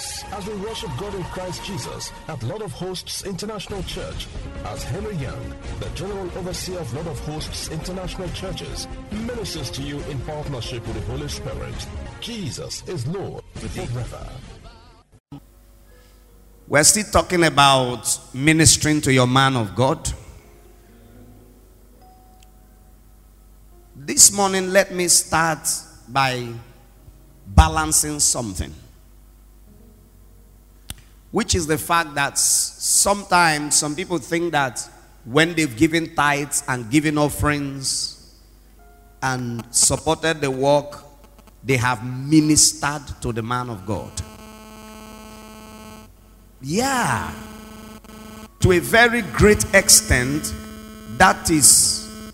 us as we worship God in Christ Jesus at Lord of Hosts International Church as Henry Young, the General Overseer of Lord of Hosts International Churches, ministers to you in partnership with the Holy Spirit. Jesus is Lord forever. We're still talking about ministering to your man of God. This morning, let me start by balancing something, which is the fact that sometimes some people think that when they've given tithes and given offerings and supported the work, they have ministered to the man of God. Yeah. To a very great extent, that is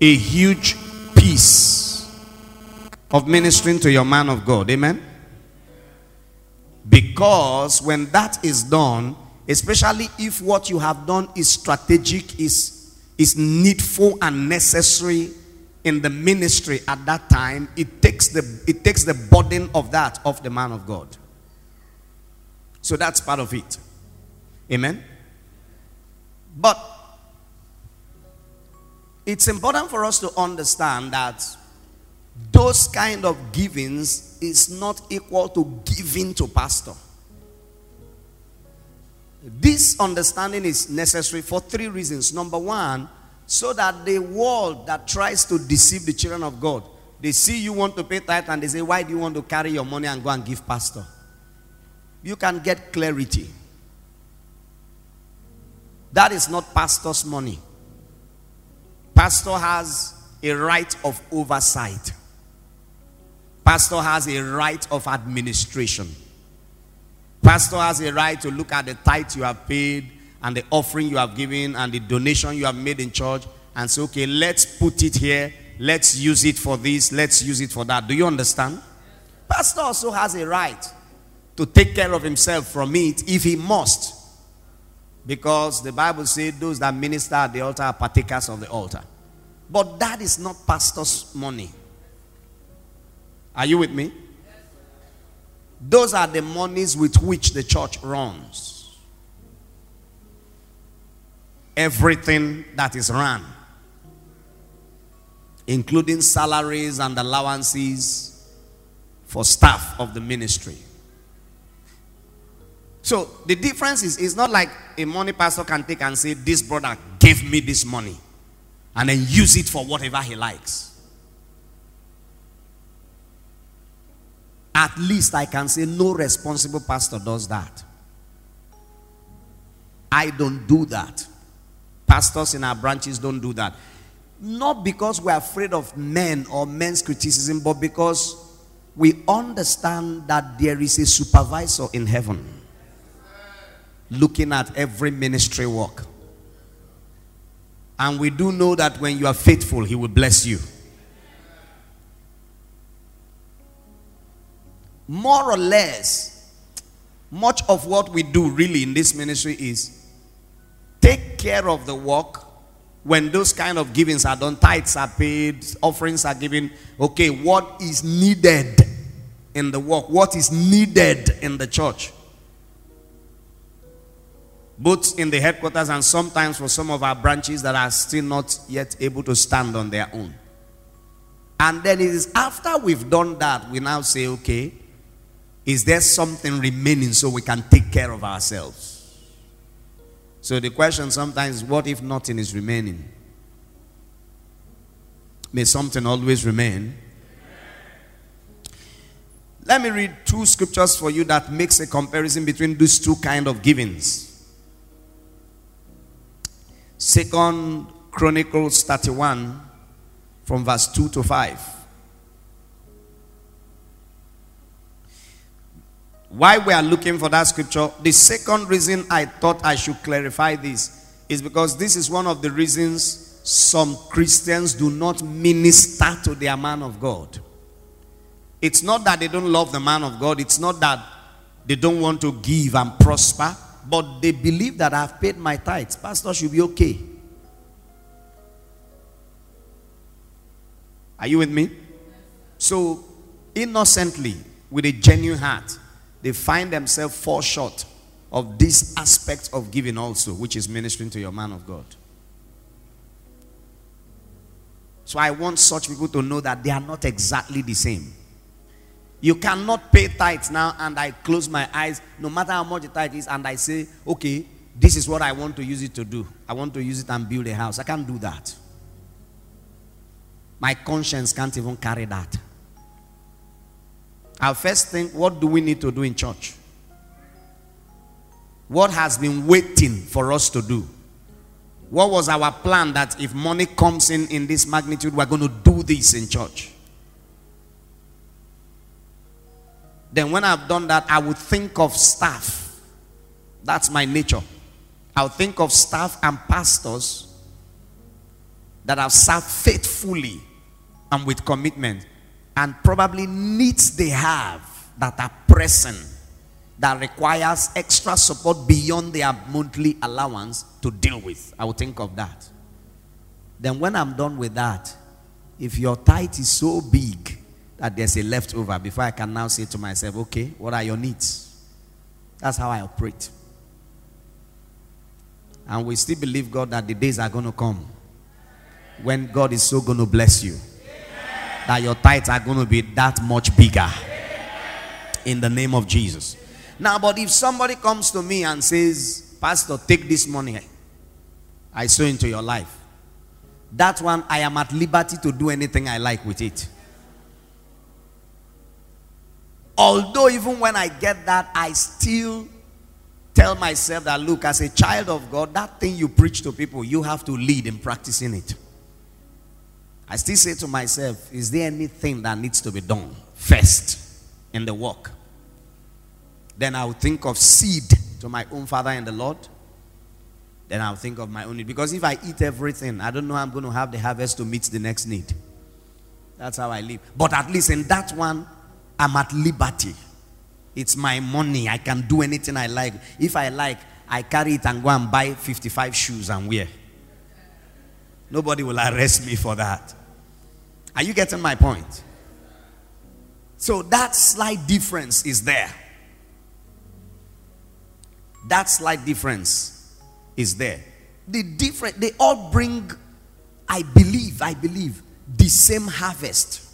a huge piece of ministering to your man of God. Amen. Because when that is done, especially if what you have done is strategic, is, is needful and necessary in the ministry at that time, it takes the it takes the burden of that of the man of God. So that's part of it. Amen. But it's important for us to understand that those kind of givings is not equal to giving to pastor. This understanding is necessary for three reasons. Number one, so that the world that tries to deceive the children of God, they see you want to pay tithe and they say, Why do you want to carry your money and go and give pastor? You can get clarity. That is not pastor's money. Pastor has a right of oversight. Pastor has a right of administration. Pastor has a right to look at the tithe you have paid and the offering you have given and the donation you have made in church and say, okay, let's put it here. Let's use it for this. Let's use it for that. Do you understand? Pastor also has a right to take care of himself from it if he must. Because the Bible says those that minister at the altar are partakers of the altar. But that is not pastor's money. Are you with me? Those are the monies with which the church runs. Everything that is run, including salaries and allowances for staff of the ministry. So the difference is it's not like a money pastor can take and say, This brother gave me this money and then use it for whatever he likes. At least I can say no responsible pastor does that. I don't do that. Pastors in our branches don't do that. Not because we're afraid of men or men's criticism, but because we understand that there is a supervisor in heaven looking at every ministry work. And we do know that when you are faithful, He will bless you. More or less, much of what we do really in this ministry is take care of the work when those kind of givings are done, tithes are paid, offerings are given. Okay, what is needed in the work? What is needed in the church? both in the headquarters and sometimes for some of our branches that are still not yet able to stand on their own. And then it is after we've done that, we now say, okay, is there something remaining so we can take care of ourselves? So the question sometimes is, what if nothing is remaining? May something always remain. Let me read two scriptures for you that makes a comparison between these two kind of givings. Second Chronicles 31 from verse 2 to 5. Why we are looking for that scripture, the second reason I thought I should clarify this is because this is one of the reasons some Christians do not minister to their man of God. It's not that they don't love the man of God, it's not that they don't want to give and prosper but they believe that I've paid my tithes. Pastor should be okay. Are you with me? So, innocently, with a genuine heart, they find themselves fall short of this aspect of giving also, which is ministering to your man of God. So I want such people to know that they are not exactly the same. You cannot pay tithes now and I close my eyes, no matter how much the tithe is, and I say, okay, this is what I want to use it to do. I want to use it and build a house. I can't do that. My conscience can't even carry that. Our first thing, what do we need to do in church? What has been waiting for us to do? What was our plan that if money comes in in this magnitude, we're going to do this in church? Then, when I've done that, I would think of staff. That's my nature. I'll think of staff and pastors that have served faithfully and with commitment, and probably needs they have that are pressing that requires extra support beyond their monthly allowance to deal with. I will think of that. Then, when I'm done with that, if your tithe is so big that there's a leftover, before I can now say to myself, okay, what are your needs? That's how I operate. And we still believe God that the days are going to come when God is so going to bless you that your tithes are going to be that much bigger in the name of Jesus. Now, but if somebody comes to me and says, Pastor, take this money I sow into your life, that one I am at liberty to do anything I like with it. Although, even when I get that, I still tell myself that look, as a child of God, that thing you preach to people, you have to lead in practicing it. I still say to myself, is there anything that needs to be done first in the work? Then I'll think of seed to my own father in the Lord. Then I'll think of my own need. Because if I eat everything, I don't know I'm going to have the harvest to meet the next need. That's how I live. But at least in that one, I'm at liberty. It's my money. I can do anything I like. If I like, I carry it and go and buy 55 shoes and wear. Nobody will arrest me for that. Are you getting my point? So that slight difference is there. That slight difference is there. The different, they all bring, I believe, I believe, the same harvest.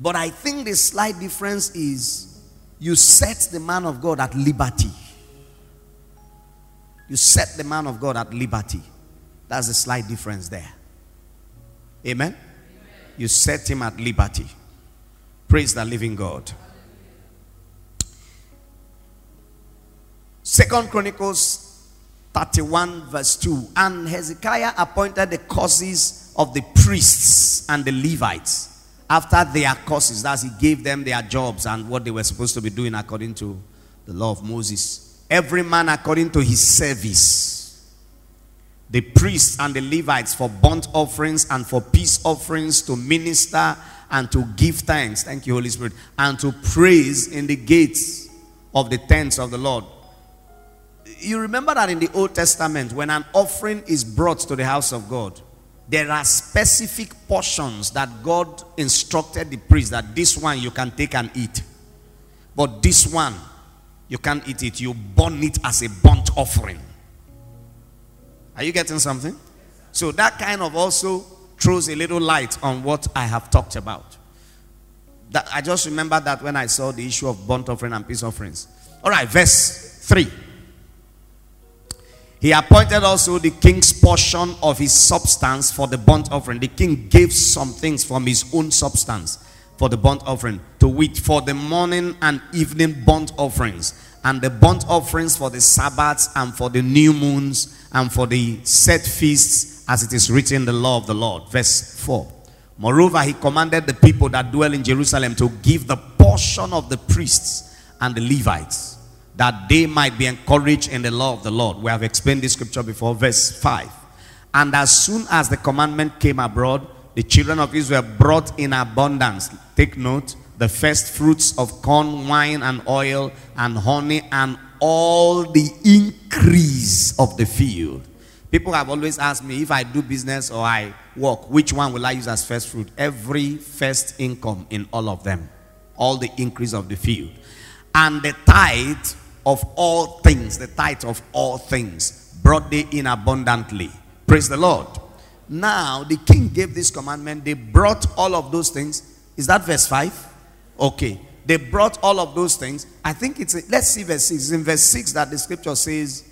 But I think the slight difference is you set the man of God at liberty. You set the man of God at liberty. That's the slight difference there. Amen? You set him at liberty. Praise the living God. Second Chronicles 31, verse 2. And Hezekiah appointed the causes of the priests and the Levites after their courses. That's he gave them their jobs and what they were supposed to be doing according to the law of Moses. Every man according to his service. The priests and the Levites for burnt offerings and for peace offerings to minister and to give thanks. Thank you, Holy Spirit. And to praise in the gates of the tents of the Lord you remember that in the Old Testament, when an offering is brought to the house of God, there are specific portions that God instructed the priest that this one you can take and eat. But this one, you can't eat it. You burn it as a burnt offering. Are you getting something? So that kind of also throws a little light on what I have talked about. That I just remember that when I saw the issue of burnt offering and peace offerings. All right, verse 3. He appointed also the king's portion of his substance for the burnt offering. The king gave some things from his own substance for the burnt offering, to wit, for the morning and evening burnt offerings, and the burnt offerings for the Sabbaths and for the new moons and for the set feasts, as it is written in the law of the Lord. Verse 4. Moreover, he commanded the people that dwell in Jerusalem to give the portion of the priests and the Levites that they might be encouraged in the law of the Lord. We have explained this scripture before, verse 5. And as soon as the commandment came abroad, the children of Israel brought in abundance. Take note the first fruits of corn, wine, and oil, and honey, and all the increase of the field. People have always asked me if I do business or I work, which one will I use as first fruit? Every first income in all of them, all the increase of the field and the tithe of all things, the tithe of all things, brought they in abundantly. Praise the Lord. Now, the king gave this commandment. They brought all of those things. Is that verse 5? Okay. They brought all of those things. I think it's, let's see verse 6. It's in verse 6 that the scripture says,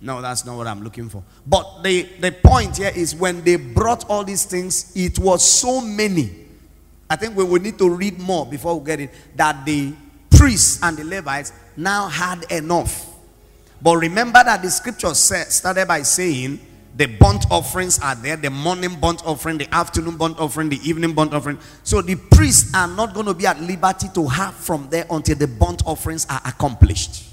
no, that's not what I'm looking for. But the, the point here is when they brought all these things, it was so many. I think we will need to read more before we get it. That the priests and the Levites now had enough. But remember that the scripture said started by saying the burnt offerings are there, the morning burnt offering, the afternoon burnt offering, the evening burnt offering. So the priests are not going to be at liberty to have from there until the burnt offerings are accomplished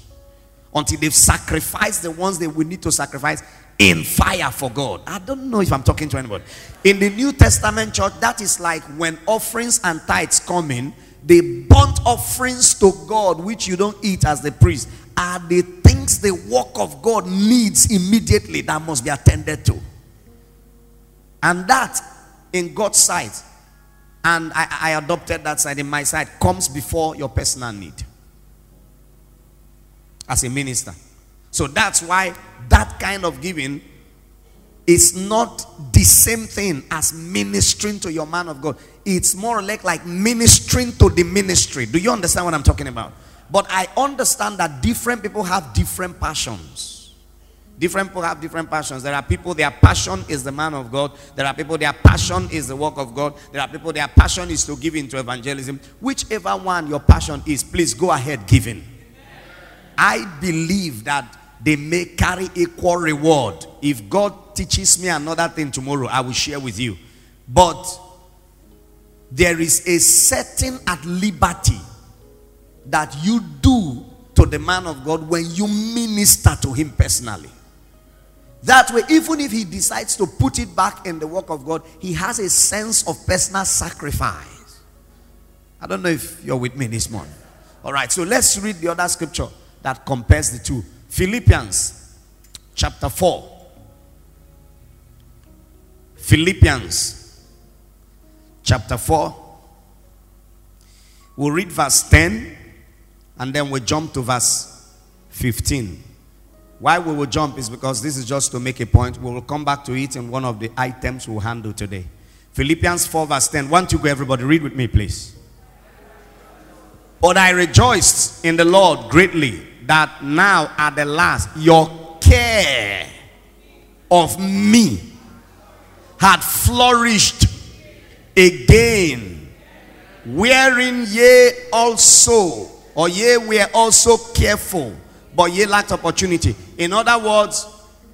until they've sacrificed the ones they will need to sacrifice in fire for God. I don't know if I'm talking to anybody. In the New Testament church, that is like when offerings and tithes come in, the burnt offerings to God, which you don't eat as the priest, are the things the work of God needs immediately that must be attended to. And that, in God's sight, and I, I adopted that side in my side, comes before your personal need as a minister. So that's why that kind of giving is not the same thing as ministering to your man of God. It's more like like ministering to the ministry. Do you understand what I'm talking about? But I understand that different people have different passions. Different people have different passions. There are people, their passion is the man of God. There are people, their passion is the work of God. There are people, their passion is to give into evangelism. Whichever one your passion is, please go ahead giving. I believe that they may carry equal reward. If God teaches me another thing tomorrow, I will share with you. But there is a setting at liberty that you do to the man of God when you minister to him personally. That way, even if he decides to put it back in the work of God, he has a sense of personal sacrifice. I don't know if you're with me this morning. All right, so let's read the other scripture that compares the two. Philippians chapter 4. Philippians chapter 4. We'll read verse 10 and then we jump to verse 15. Why we will jump is because this is just to make a point. We will come back to it in one of the items we'll handle today. Philippians 4, verse 10. One to go, everybody. Read with me, please. But I rejoiced in the Lord greatly that now at the last your care of me had flourished again, wherein ye also, or ye were also careful, but ye lacked opportunity. In other words,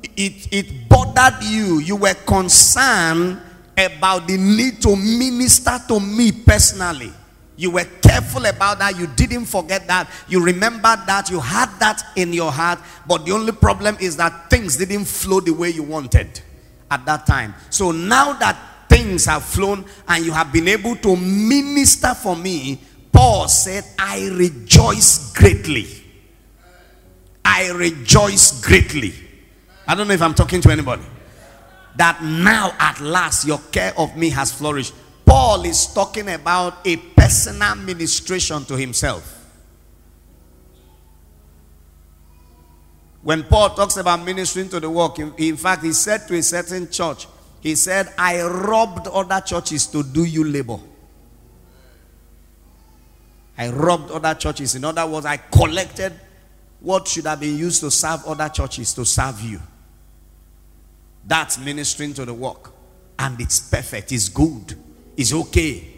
it, it bothered you. You were concerned about the need to minister to me personally. You were careful about that. You didn't forget that. You remembered that. You had that in your heart. But the only problem is that things didn't flow the way you wanted at that time. So now that things have flown and you have been able to minister for me, Paul said, I rejoice greatly. I rejoice greatly. I don't know if I'm talking to anybody. That now at last your care of me has flourished. Paul is talking about a personal ministration to himself. When Paul talks about ministering to the work, in, in, fact, he said to a certain church, he said, I robbed other churches to do you labor. I robbed other churches. In other words, I collected what should have been used to serve other churches to serve you. That's ministering to the work. And it's perfect, it's good it's okay.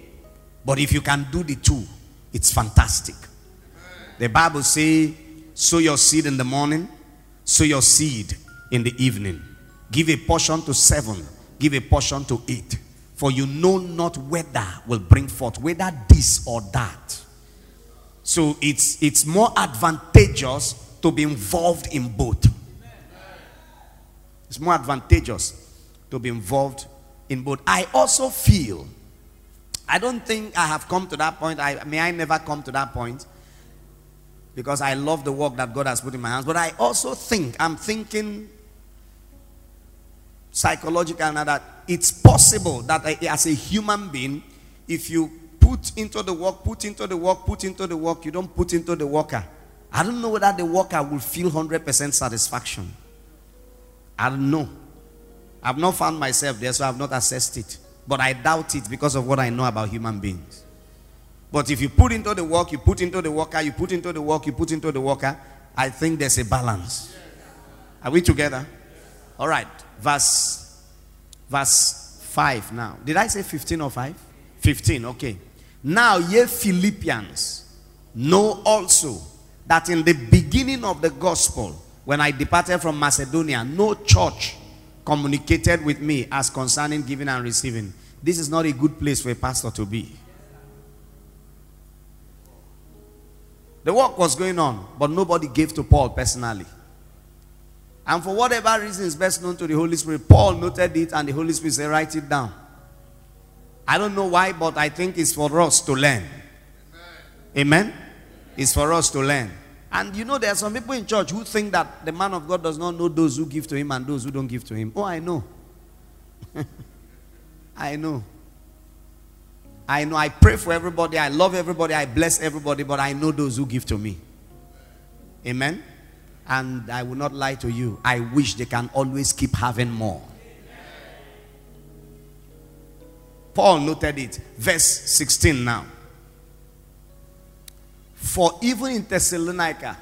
But if you can do the two, it's fantastic. The Bible says, sow your seed in the morning, sow your seed in the evening. Give a portion to seven, give a portion to eight. For you know not whether will bring forth, whether this or that. So it's it's more advantageous to be involved in both. It's more advantageous to be involved in both. I also feel I don't think I have come to that point. I may I never come to that point because I love the work that God has put in my hands. But I also think, I'm thinking psychologically now that it's possible that as a human being, if you put into the work, put into the work, put into the work, you don't put into the worker. I don't know whether the worker will feel 100% satisfaction. I don't know. I've not found myself there, so I've not assessed it. But I doubt it because of what I know about human beings. But if you put into the work, you put into the worker, you put into the work, you put into the worker, I think there's a balance. Are we together? All right. Verse verse 5 now. Did I say 15 or 5? 15, okay. Now ye Philippians know also that in the beginning of the gospel, when I departed from Macedonia, no church communicated with me as concerning giving and receiving. This is not a good place for a pastor to be. The work was going on, but nobody gave to Paul personally. And for whatever reason is best known to the Holy Spirit, Paul noted it and the Holy Spirit said, Write it down. I don't know why, but I think it's for us to learn. Amen? It's for us to learn. And you know, there are some people in church who think that the man of God does not know those who give to him and those who don't give to him. Oh, I know. I know. I know. I pray for everybody. I love everybody. I bless everybody. But I know those who give to me. Amen. And I will not lie to you. I wish they can always keep having more. Paul noted it. Verse 16 now. For even in Thessalonica,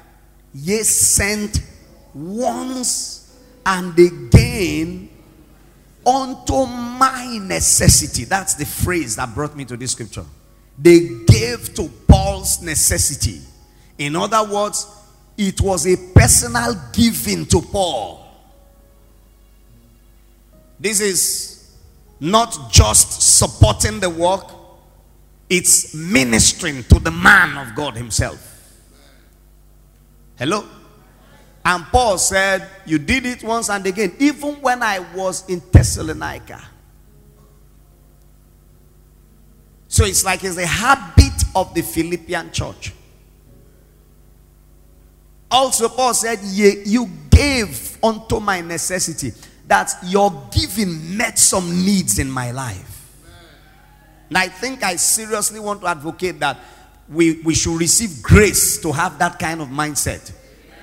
ye sent once and again unto my necessity. That's the phrase that brought me to this scripture. They gave to Paul's necessity. In other words, it was a personal giving to Paul. This is not just supporting the work, it's ministering to the man of God himself. Hello? And Paul said, You did it once and again, even when I was in Thessalonica. So it's like it's a habit of the Philippian church. Also, Paul said, You gave unto my necessity. That your giving met some needs in my life. And I think I seriously want to advocate that we, we should receive grace to have that kind of mindset.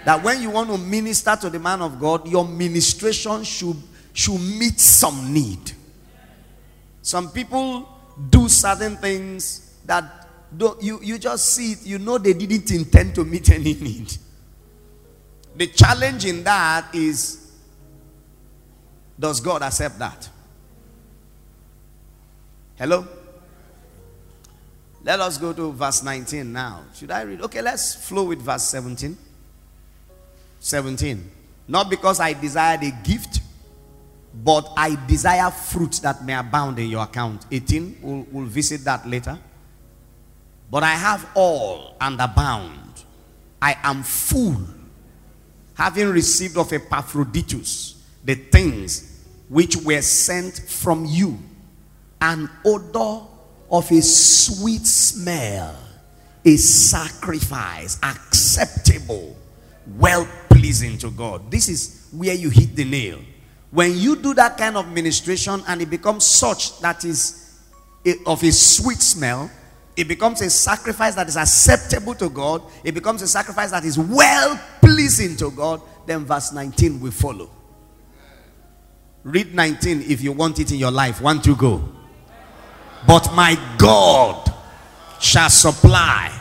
That when you want to minister to the man of God, your ministration should, should meet some need. Some people do certain things that don't, you, you just see it, you know they didn't intend to meet any need. The challenge in that is does God accept that? Hello? Let us go to verse 19 now. Should I read? Okay, let's flow with verse 17. 17. Not because I desired a gift, but I desire fruit that may abound in your account. 18. We'll, we'll visit that later. But I have all and abound. I am full, having received of Epaphroditus the things which were sent from you, an odor of a sweet smell, a sacrifice acceptable, well pleasing to God. This is where you hit the nail. When you do that kind of ministration and it becomes such that is of a sweet smell, it becomes a sacrifice that is acceptable to God, it becomes a sacrifice that is well pleasing to God, then verse 19 will follow. Read 19 if you want it in your life. One, two, go. But my God shall supply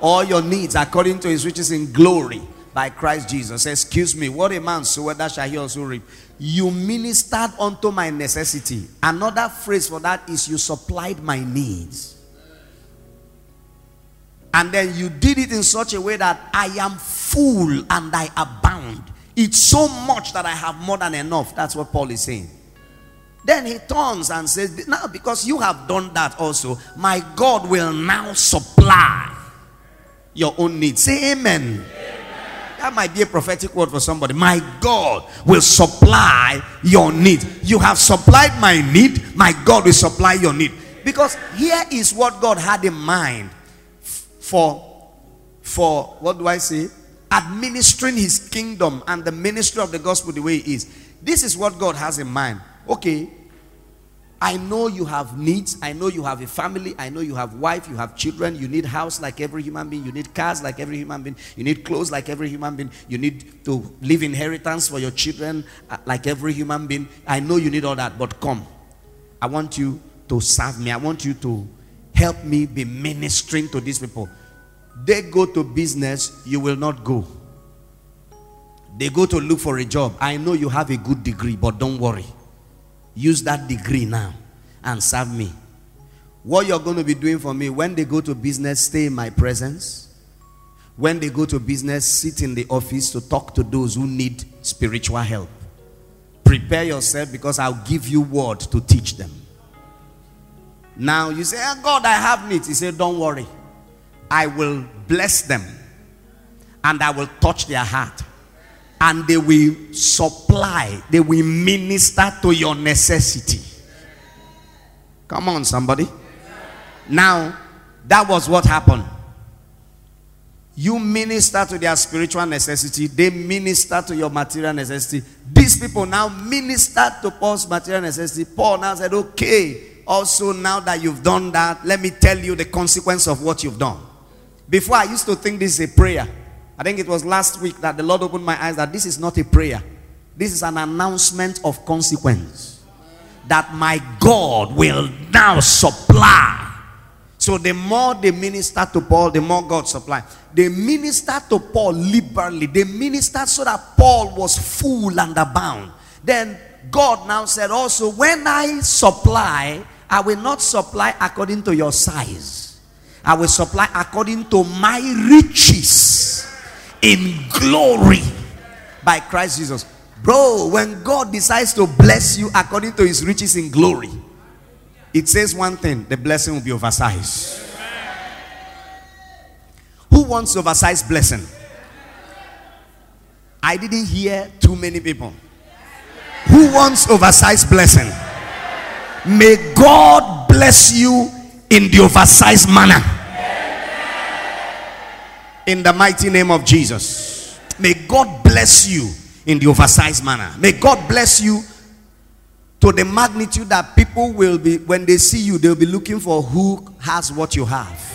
all your needs according to his riches in glory by Christ Jesus. Excuse me, what a man sow that shall he also reap. You ministered unto my necessity. Another phrase for that is you supplied my needs. And then you did it in such a way that I am full and I abound. It's so much that I have more than enough. That's what Paul is saying. Then he turns and says, Now, because you have done that also, my God will now supply your own needs. Say amen. amen. That might be a prophetic word for somebody. My God will supply your need. You have supplied my need, my God will supply your need. Because here is what God had in mind for, for what do I say? Administering his kingdom and the ministry of the gospel the way it is. This is what God has in mind. Okay, I know you have needs. I know you have a family. I know you have wife, you have children. You need house like every human being. You need cars like every human being. You need clothes like every human being. You need to leave inheritance for your children uh, like every human being. I know you need all that, but come. I want you to serve me. I want you to help me be ministering to these people. They go to business, you will not go. They go to look for a job. I know you have a good degree, but don't worry. Use that degree now and serve me. What you're going to be doing for me when they go to business, stay in my presence. When they go to business, sit in the office to talk to those who need spiritual help. Prepare yourself because I'll give you word to teach them. Now you say, oh God, I have needs. He said, Don't worry. I will bless them and I will touch their heart and they will supply, they will minister to your necessity. Come on, somebody. Now, that was what happened. You minister to their spiritual necessity, they minister to your material necessity. These people now minister to Paul's material necessity. Paul now said, Okay, also now that you've done that, let me tell you the consequence of what you've done. Before I used to think this is a prayer. I think it was last week that the Lord opened my eyes that this is not a prayer. This is an announcement of consequence. That my God will now supply. So the more they minister to Paul, the more God supply. They minister to Paul liberally. They ministered so that Paul was full and abound. Then God now said also, when I supply, I will not supply according to your size. I will supply according to my riches in glory by Christ Jesus. Bro, when God decides to bless you according to his riches in glory, it says one thing the blessing will be oversized. Who wants oversized blessing? I didn't hear too many people. Who wants oversized blessing? May God bless you in the oversized manner. In the mighty name of Jesus. May God bless you in the oversized manner. May God bless you to the magnitude that people will be, when they see you, they'll be looking for who has what you have.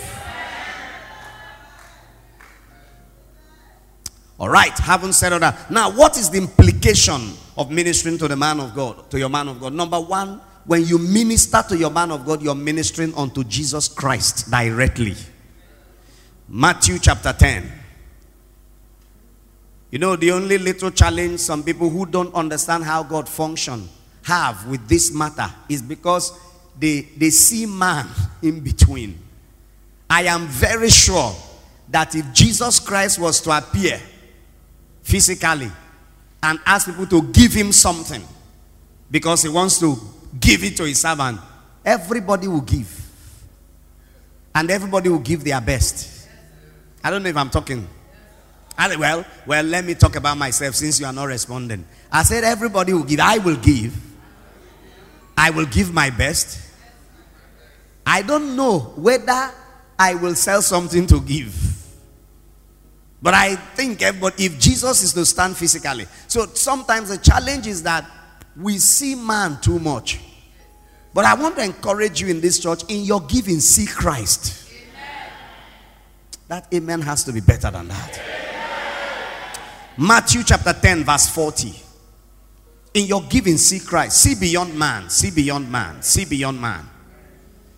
All right, haven't said all that. Now, what is the implication of ministering to the man of God, to your man of God? Number one, when you minister to your man of God, you're ministering unto Jesus Christ directly. Matthew chapter 10. You know, the only little challenge some people who don't understand how God function have with this matter is because they, they see man in between. I am very sure that if Jesus Christ was to appear physically and ask people to give him something because he wants to give it to his servant, everybody will give. And everybody will give their best. I don't know if I'm talking. Well, well, let me talk about myself since you are not responding. I said everybody will give. I will give. I will give my best. I don't know whether I will sell something to give. But I think everybody, if Jesus is to stand physically. So sometimes the challenge is that we see man too much. But I want to encourage you in this church, in your giving, see Christ. Amen. That amen has to be better than that. Amen. Matthew chapter 10, verse 40. In your giving, see Christ. See beyond man. See beyond man. See beyond man.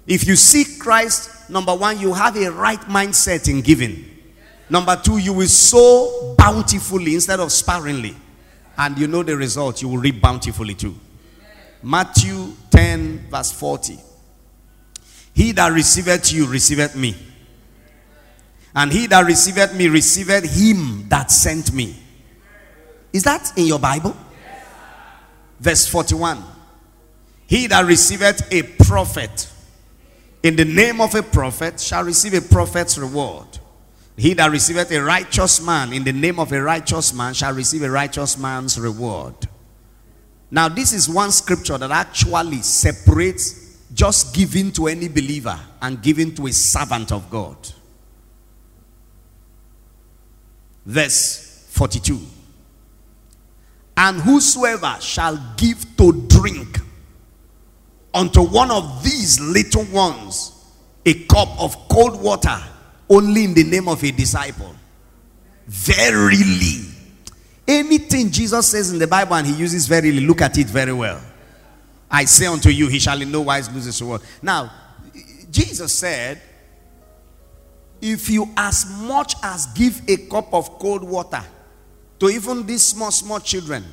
If you see Christ, number one, you have a right mindset in giving. Number two, you will sow bountifully instead of sparingly. And you know the result, you will reap bountifully too. Matthew 10, verse 40. He that receiveth you, receiveth me. And he that receiveth me, receiveth him that sent me. Is that in your Bible? Verse 41. He that receiveth a prophet in the name of a prophet shall receive a prophet's reward. He that receiveth a righteous man in the name of a righteous man shall receive a righteous man's reward. Now, this is one scripture that actually separates just giving to any believer and giving to a servant of God. Verse 42. And whosoever shall give to drink unto one of these little ones a cup of cold water only in the name of a disciple. Verily. Anything Jesus says in the Bible and he uses verily, look at it very well. I say unto you, he shall in no wise lose his reward. Now, Jesus said, if you as much as give a cup of cold water to even these small, small children,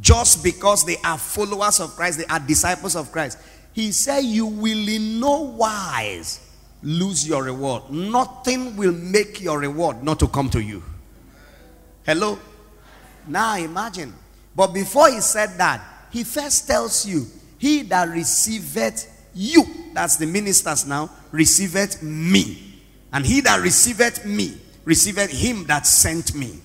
just because they are followers of Christ, they are disciples of Christ, he said, You will in no wise lose your reward. Nothing will make your reward not to come to you. Hello? Now imagine. But before he said that, he first tells you, He that receiveth you, that's the ministers now, receiveth me. And he that receiveth me, receiveth him that sent me.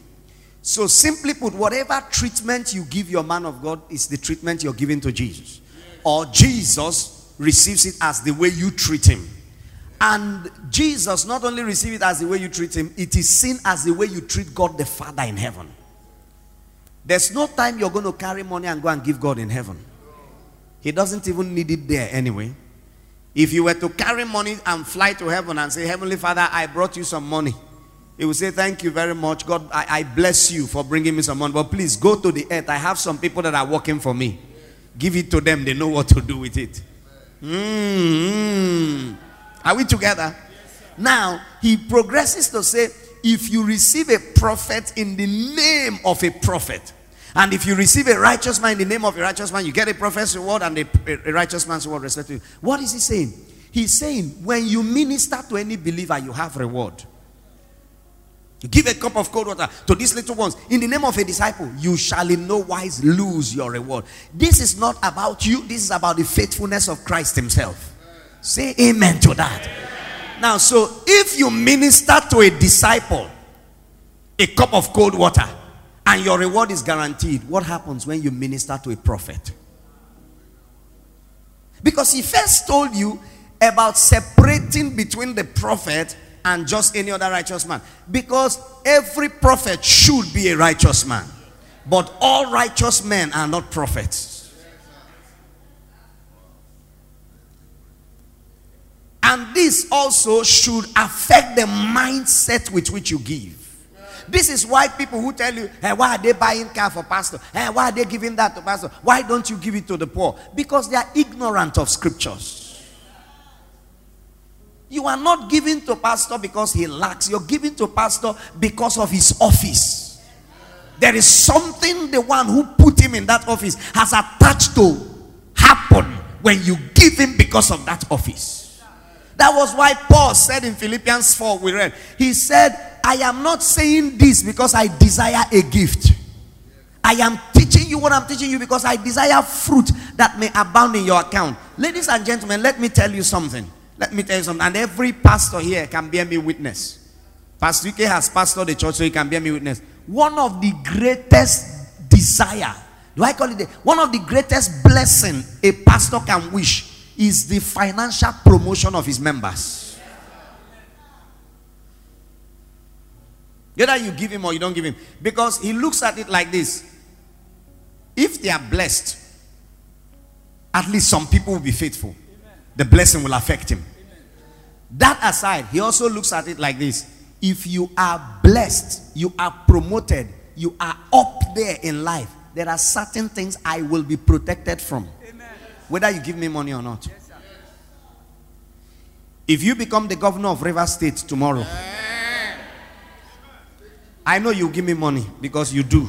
So, simply put, whatever treatment you give your man of God is the treatment you're giving to Jesus. Or Jesus receives it as the way you treat him. And Jesus not only receives it as the way you treat him, it is seen as the way you treat God the Father in heaven. There's no time you're going to carry money and go and give God in heaven. He doesn't even need it there anyway. If you were to carry money and fly to heaven and say, Heavenly Father, I brought you some money. He will say, Thank you very much. God, I, I, bless you for bringing me some money. But please go to the earth. I have some people that are working for me. Give it to them. They know what to do with it. Mm-hmm. Are we together? now, he progresses to say, If you receive a prophet in the name of a prophet, and if you receive a righteous man in the name of a righteous man, you get a prophet's reward and a, a righteous man's reward, respectively. What is he saying? He's saying, when you minister to any believer, you have reward. You give a cup of cold water to these little ones in the name of a disciple, you shall in no wise lose your reward. This is not about you, this is about the faithfulness of Christ Himself. Say amen to that. Now, so if you minister to a disciple a cup of cold water, and your reward is guaranteed. What happens when you minister to a prophet? Because he first told you about separating between the prophet and just any other righteous man. Because every prophet should be a righteous man. But all righteous men are not prophets. And this also should affect the mindset with which you give. This is why people who tell you, hey, why are they buying car for pastor? Hey, why are they giving that to pastor? Why don't you give it to the poor? Because they are ignorant of scriptures. You are not giving to pastor because he lacks. You're giving to pastor because of his office. There is something the one who put him in that office has attached to happen when you give him because of that office. That was why Paul said in Philippians 4, we read, he said, I am not saying this because I desire a gift. I am teaching you what I'm teaching you because I desire fruit that may abound in your account. Ladies and gentlemen, let me tell you something. Let me tell you something. And every pastor here can bear me witness. Pastor UK has pastored the church, so he can bear me witness. One of the greatest desire, do I call it the, one of the greatest blessing a pastor can wish is the financial promotion of his members. Either you give him or you don't give him. Because he looks at it like this. If they are blessed, at least some people will be faithful. The blessing will affect him. That aside, he also looks at it like this. If you are blessed, you are promoted, you are up there in life, there are certain things I will be protected from. Whether you give me money or not. If you become the governor of River State tomorrow, I know you give me money because you do.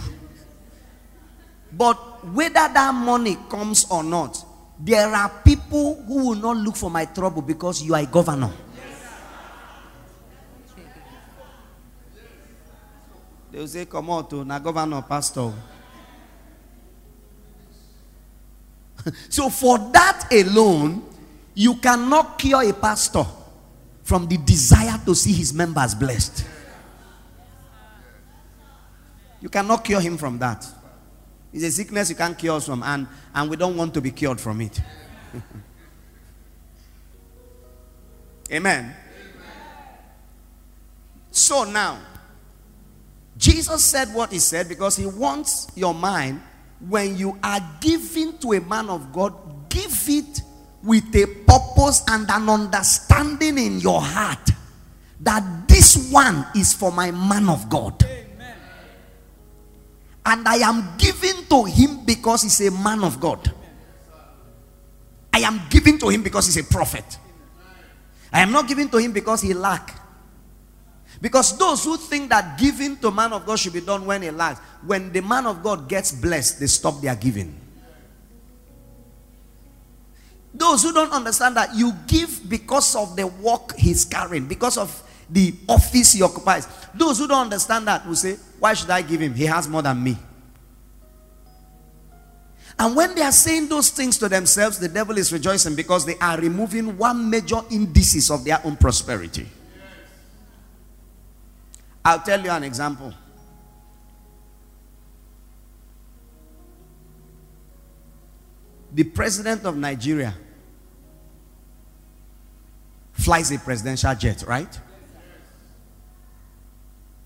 But whether that money comes or not, there are people who will not look for my trouble because you are a governor. They will say, Come on to na governor, pastor. so, for that alone, you cannot cure a pastor from the desire to see his members blessed. You cannot cure him from that. It's a sickness you can't cure us from, and, and we don't want to be cured from it. Amen. Amen. So now, Jesus said what he said because he wants your mind when you are giving to a man of God, give it with a purpose and an understanding in your heart that this one is for my man of God. Amen. And I am giving to him because he's a man of God. I am giving to him because he's a prophet. I am not giving to him because he lack. Because those who think that giving to man of God should be done when he lacks, when the man of God gets blessed, they stop their giving. Those who don't understand that you give because of the work he's carrying, because of the office he occupies. Those who don't understand that will say, Why should I give him? He has more than me. And when they are saying those things to themselves, the devil is rejoicing because they are removing one major indices of their own prosperity. I'll tell you an example. The president of Nigeria flies a presidential jet, right?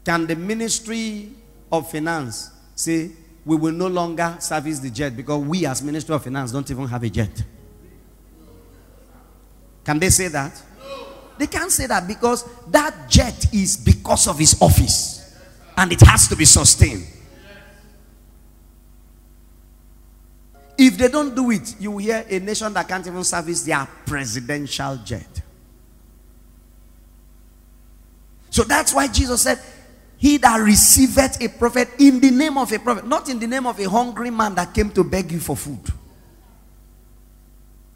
Can the Ministry of Finance say, we will no longer service the jet because we, as Ministry of Finance, don't even have a jet? Can they say that? They can't say that because that jet is because of his office and it has to be sustained. If they don't do it, you will hear a nation that can't even service their presidential jet. So that's why Jesus said, He that receiveth a prophet in the name of a prophet, not in the name of a hungry man that came to beg you for food.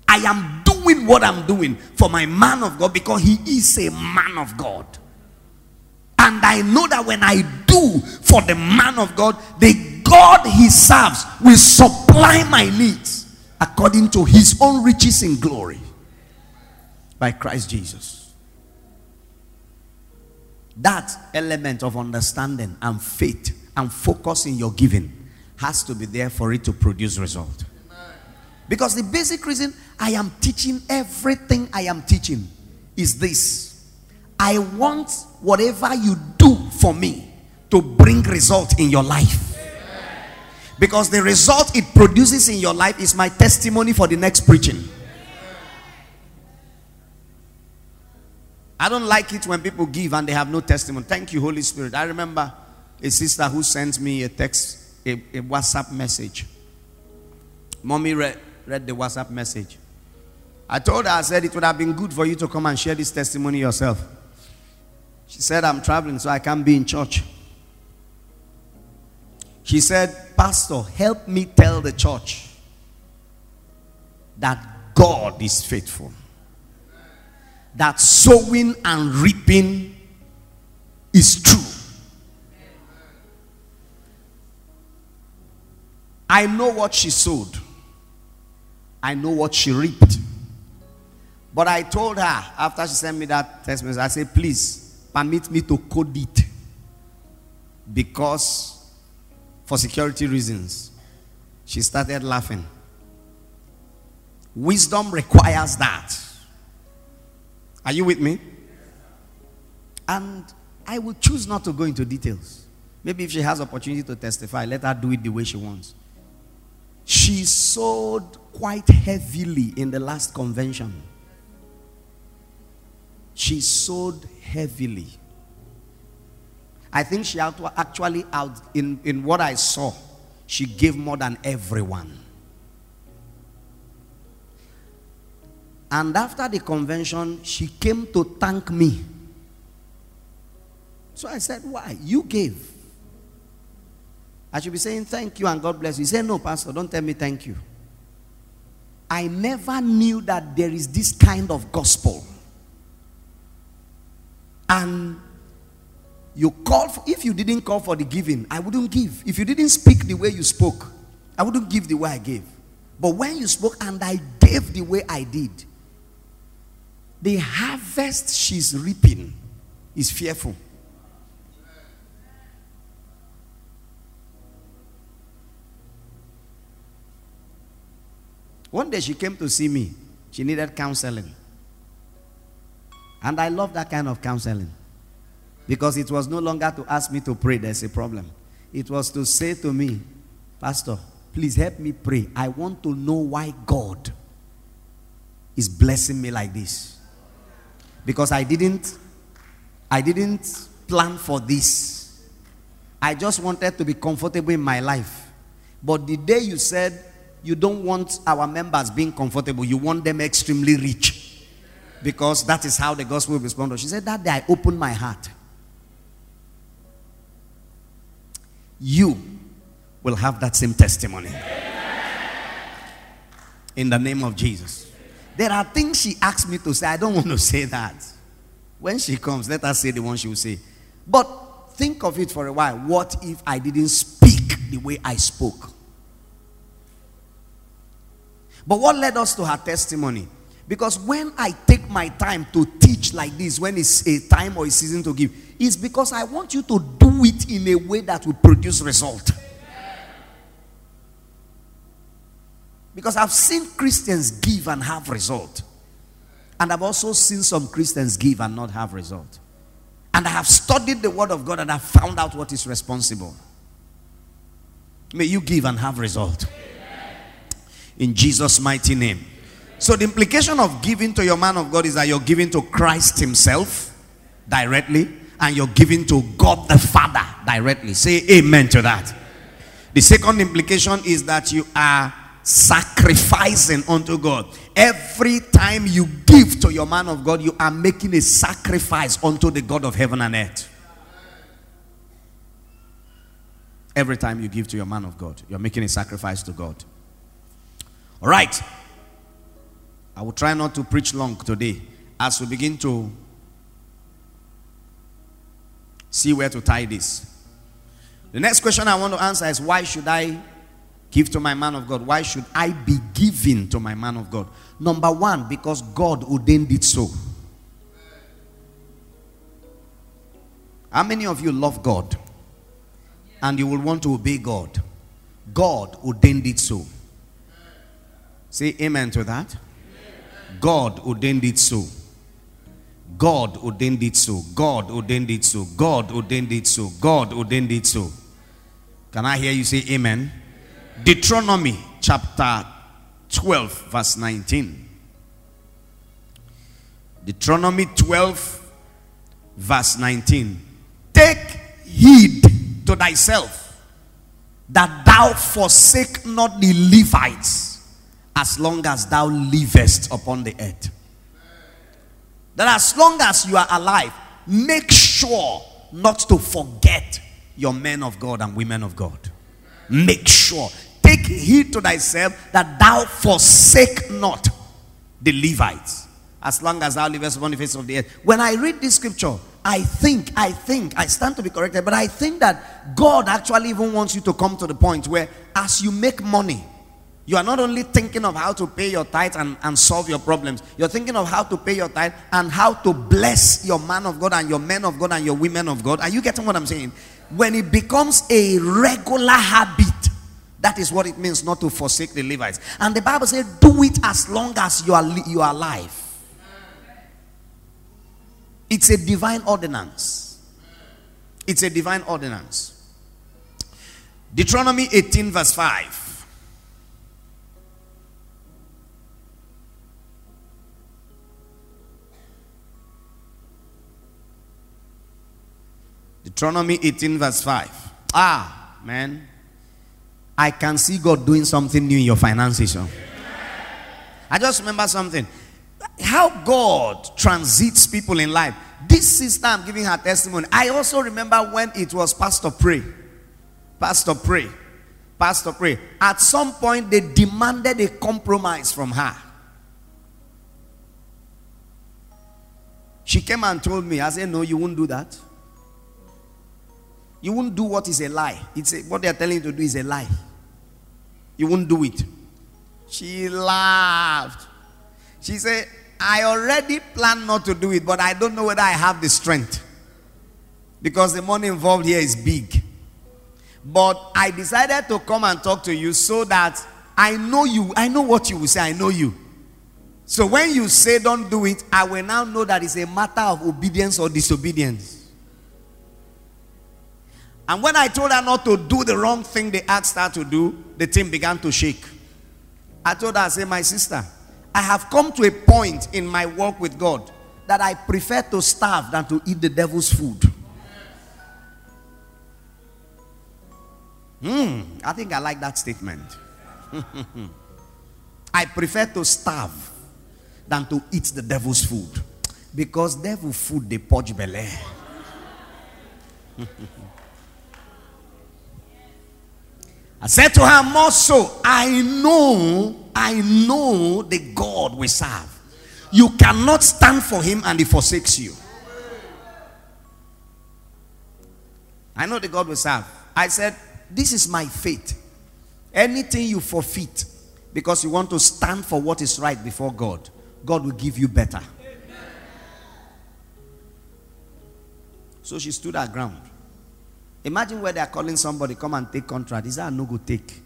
I am what I'm doing for my man of God because he is a man of God. And I know that when I do for the man of God, the God he serves will supply my needs according to his own riches in glory by Christ Jesus. That element of understanding and faith and focus in your giving has to be there for it to produce result. Because the basic reason I am teaching everything I am teaching is this I want whatever you do for me to bring result in your life. Because the result it produces in your life is my testimony for the next preaching. I don't like it when people give and they have no testimony. Thank you, Holy Spirit. I remember a sister who sent me a text, a, a WhatsApp message. Mommy read, read the WhatsApp message. I told her, I said, it would have been good for you to come and share this testimony yourself. She said, I'm traveling, so I can't be in church. She said, Pastor, help me tell the church that God is faithful. That sowing and reaping is true. I know what she sowed. I know what she reaped. But I told her after she sent me that text message, I said, please permit me to code it. Because for security reasons, she started laughing. Wisdom requires that. Are you with me? And I will choose not to go into details. Maybe if she has opportunity to testify, let her do it the way she wants. She sowed quite heavily in the last convention. She sowed heavily. I think she actually out in, in what I saw, she gave more than everyone. And after the convention, she came to thank me. So I said, Why? You gave. I should be saying thank you and God bless you. He said, No, Pastor, don't tell me thank you. I never knew that there is this kind of gospel. And you call for, if you didn't call for the giving, I wouldn't give. If you didn't speak the way you spoke, I wouldn't give the way I gave. But when you spoke and I gave the way I did, the harvest she's reaping is fearful. One day she came to see me. She needed counseling. And I love that kind of counseling. Because it was no longer to ask me to pray, there's a problem. It was to say to me, Pastor, please help me pray. I want to know why God is blessing me like this. Because I didn't I didn't plan for this. I just wanted to be comfortable in my life. But the day you said you don't want our members being comfortable, you want them extremely rich. Because that is how the gospel responded. She said, That day I opened my heart. You will have that same testimony. In the name of Jesus. There are things she asked me to say. I don't want to say that. When she comes, let us say the one she will say. But think of it for a while. What if I didn't speak the way I spoke? But what led us to her testimony? Because when I take my time to teach like this, when it's a time or a season to give, it's because I want you to do it in a way that will produce result. Because I've seen Christians give and have result. And I've also seen some Christians give and not have result. And I have studied the word of God and I found out what is responsible. May you give and have result. In Jesus' mighty name. So the implication of giving to your man of God is that you're giving to Christ Himself directly and you're giving to God the Father directly. Say amen to that. The second implication is that you are sacrificing unto God. Every time you give to your man of God, you are making a sacrifice unto the God of heaven and earth. Every time you give to your man of God, you're making a sacrifice to God. All right. I will try not to preach long today as we begin to see where to tie this. The next question I want to answer is why should I give to my man of God? Why should I be giving to my man of God? Number one, because God ordained it so. How many of you love God and you will want to obey God? God ordained it so. Say amen to that. God ordained it so. God ordained it so. God ordained it so. God ordained it so. God ordained it so. Can I hear you say amen? Deuteronomy chapter 12, verse 19. Deuteronomy 12, verse 19. Take heed to thyself that thou forsake not the Levites as long as thou livest upon the earth. That as long as you are alive, make sure not to forget your men of God and women of God. Make sure. Take heed to thyself that thou forsake not the Levites as long as thou livest upon the face of the earth. When I read this scripture, I think, I think, I stand to be corrected, but I think that God actually even wants you to come to the point where as you make money, you are not only thinking of how to pay your tithe and, and solve your problems, you're thinking of how to pay your tithe and how to bless your man of God and your men of God and your women of God. Are you getting what I'm saying? When it becomes a regular habit, that is what it means not to forsake the Levites. And the Bible says, do it as long as you are, you are alive. It's a divine ordinance. It's a divine ordinance. Deuteronomy 18, verse 5. Deuteronomy 18, verse 5. Ah, man. I can see God doing something new in your finances. Huh? I just remember something. How God transits people in life. This sister, I'm giving her testimony. I also remember when it was Pastor Pray. Pastor Pray. Pastor Pray. At some point, they demanded a compromise from her. She came and told me, I said, No, you won't do that. You won't do what is a lie. It's a, what they are telling you to do is a lie. You won't do it. She laughed. She said, I already planned not to do it, but I don't know whether I have the strength. Because the money involved here is big. But I decided to come and talk to you so that I know you. I know what you will say. I know you. So when you say don't do it, I will now know that it's a matter of obedience or disobedience. And when I told her not to do the wrong thing they asked her to do, the thing began to shake. I told her, I said, My sister, I have come to a point in my work with God that I prefer to starve than to eat the devil's food. Hmm, I think I like that statement. I prefer to starve than to eat the devil's food because devil food they purge belly. I said to her, more so, I know, I know the God we serve. You cannot stand for him and he forsakes you. I know the God we serve. I said, This is my faith. Anything you forfeit because you want to stand for what is right before God, God will give you better. So she stood her ground. Imagine where they are calling somebody, come and take contract. Is that no go take?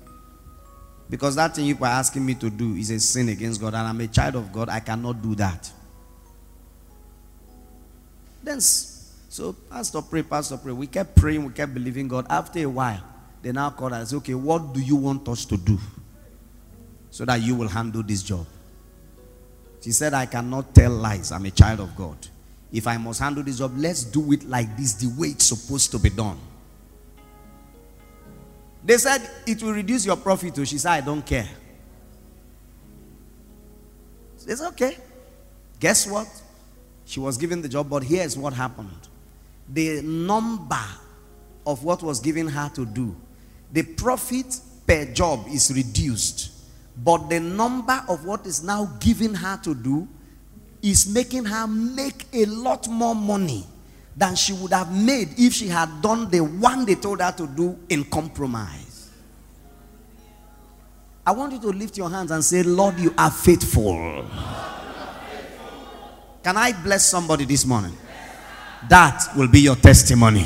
Because that thing you are asking me to do is a sin against God, and I'm a child of God. I cannot do that. Then, so Pastor pray, Pastor pray. We kept praying, we kept believing God. After a while, they now called us. Okay, what do you want us to do so that you will handle this job? She said, I cannot tell lies. I'm a child of God. If I must handle this job, let's do it like this, the way it's supposed to be done. They said it will reduce your profit. So she said, I don't care. It's okay. Guess what? She was given the job, but here's what happened. The number of what was given her to do, the profit per job is reduced, but the number of what is now given her to do is making her make a lot more money than she would have made if she had done the one they told her to do in compromise. I want you to lift your hands and say, Lord, you are faithful. Can I bless somebody this morning? That will be your testimony.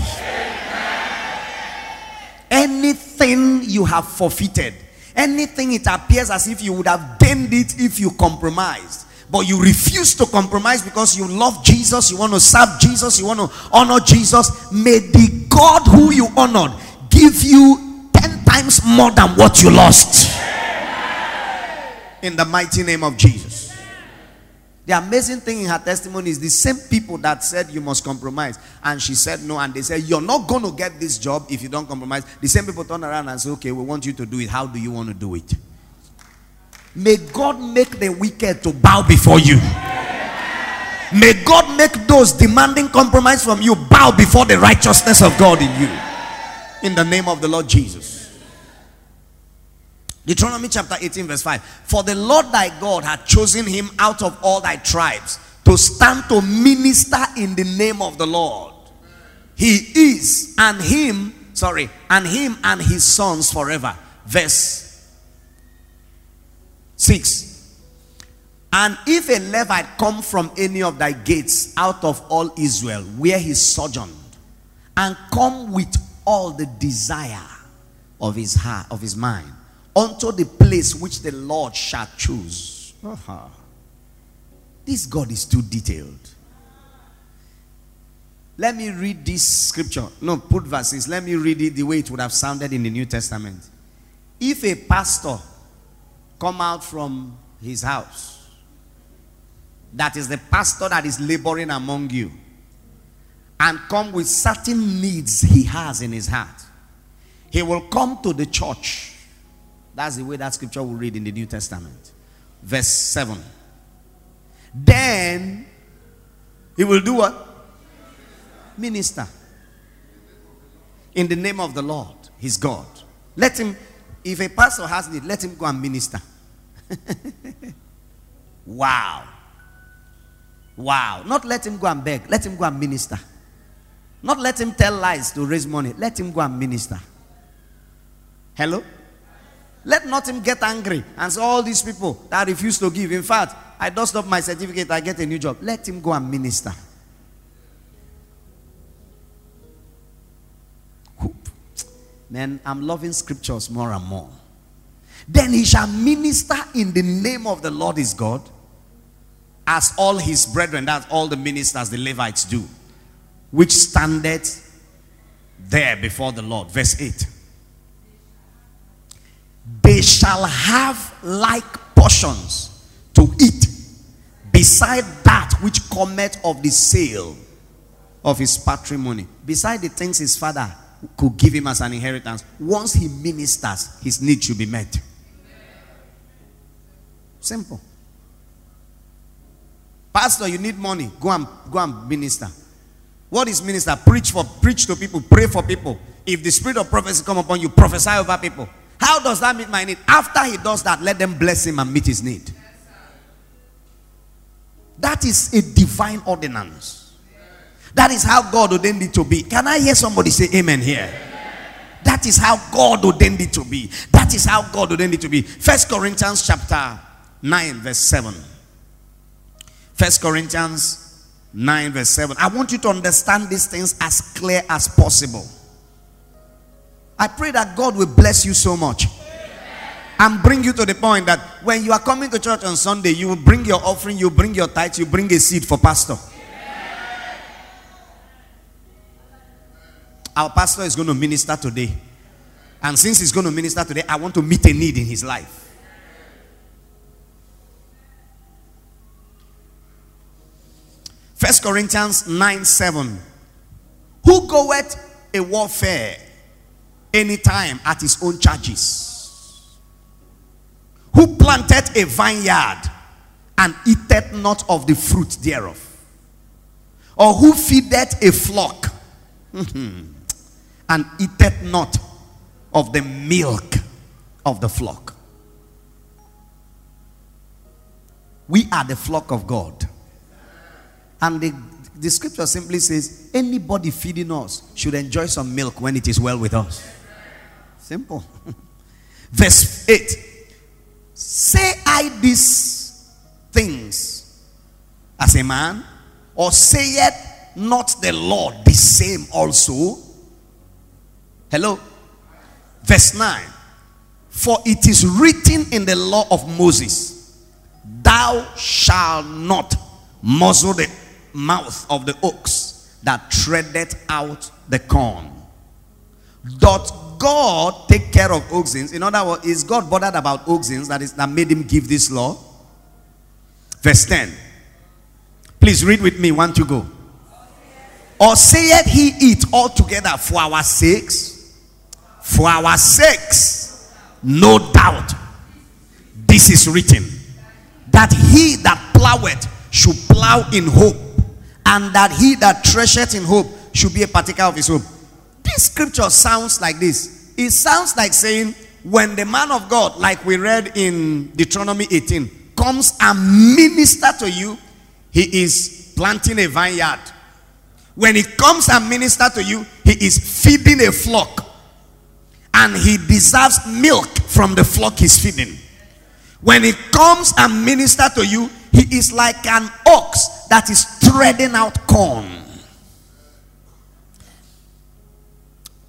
Anything you have forfeited, anything it appears as if you would have gained it if you compromised but you refuse to compromise because you love Jesus, you want to serve Jesus, you want to honor Jesus, may the God who you honored give you 10 times more than what you lost. In the mighty name of Jesus. The amazing thing in her testimony is the same people that said you must compromise, and she said no, and they said you're not going to get this job if you don't compromise. The same people turn around and say, Okay, we want you to do it. How do you want to do it? May God make the wicked to bow before you. May God make those demanding compromise from you bow before the righteousness of God in you. In the name of the Lord Jesus. Deuteronomy chapter 18, verse 5. For the Lord thy God had chosen him out of all thy tribes to stand to minister in the name of the Lord. He is, and him, sorry, and him and his sons forever. Verse 6. And if a Levite come from any of thy gates out of all Israel, where he sojourned, and come with all the desire of his heart, of his mind, unto the place which the Lord shall choose. Uh-huh. This God is too detailed. Let me read this scripture. No, put verses. Let me read it the way it would have sounded in the New Testament. If a pastor come out from his house. That is the pastor that is laboring among you. And come with certain needs he has in his heart. He will come to the church. That's the way that scripture will read in the New Testament. Verse 7. Then he will do what? Minister. In the name of the Lord, his God. Let him, if a pastor has need, let him go and minister. wow. Wow. Not let him go and beg. Let him go and minister. Not let him tell lies to raise money. Let him go and minister. Hello? Let not him get angry and say, All these people that refuse to give. In fact, I dust up my certificate, I get a new job. Let him go and minister. Man, I'm loving scriptures more and more. Then he shall minister in the name of the Lord his God, as all his brethren, that's all the ministers, the Levites do, which standeth there before the Lord. Verse 8. They shall have like portions to eat, beside that which cometh of the sale of his patrimony, beside the things his father could give him as an inheritance, once he ministers, his need should be met. Simple. Pastor, you need money. Go and go and minister. What is minister? Preach for preach to people, pray for people. If the spirit of prophecy come upon you, prophesy over people. How does that meet my need? After he does that, let them bless him and meet his need. That is a divine ordinance. That is how God ordained it to be. Can I hear somebody say amen here? That is how God ordained it to be. That is how God ordained it to be. First Corinthians chapter 9, verse 7. First Corinthians 9, verse 7. I want you to understand these things as clear as possible. I pray that God will bless you so much and bring you to the point that when you are coming to church on Sunday, you will bring your offering, you bring your tithe, you bring a seed for pastor. Our pastor is going to minister today. And since he's going to minister today, I want to meet a need in his life. First Corinthians 9 7. Who goeth a warfare anytime at his own charges? Who planted a vineyard and eateth not of the fruit thereof? Or who feedeth a flock and eateth not of the milk of the flock? We are the flock of God. And the, the scripture simply says anybody feeding us should enjoy some milk when it is well with us. Simple. Verse 8 Say I these things as a man, or sayeth not the Lord the same also? Hello? Verse 9 For it is written in the law of Moses, Thou shalt not muzzle the mouth of the ox that treadeth out the corn. Doth God take care of oxen? In other words, is God bothered about oxen that is that made him give this law? Verse 10. Please read with me, one to go. Or saith he it altogether for our sakes? For our sakes, no doubt. This is written that he that ploweth should plow in hope, and that he that treasureth in hope should be a partaker of his hope. This scripture sounds like this. It sounds like saying, when the man of God, like we read in Deuteronomy 18, comes and minister to you, he is planting a vineyard. When he comes and minister to you, he is feeding a flock. And he deserves milk from the flock he's feeding. When he comes and minister to you, he is like an ox that is treading out corn.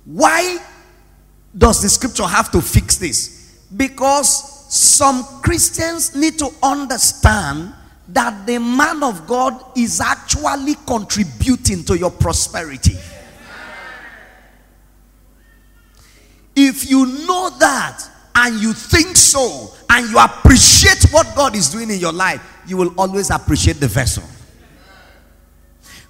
Why does the scripture have to fix this? Because some Christians need to understand that the man of God is actually contributing to your prosperity. If you know that and you think so and you appreciate what God is doing in your life, you will always appreciate the vessel.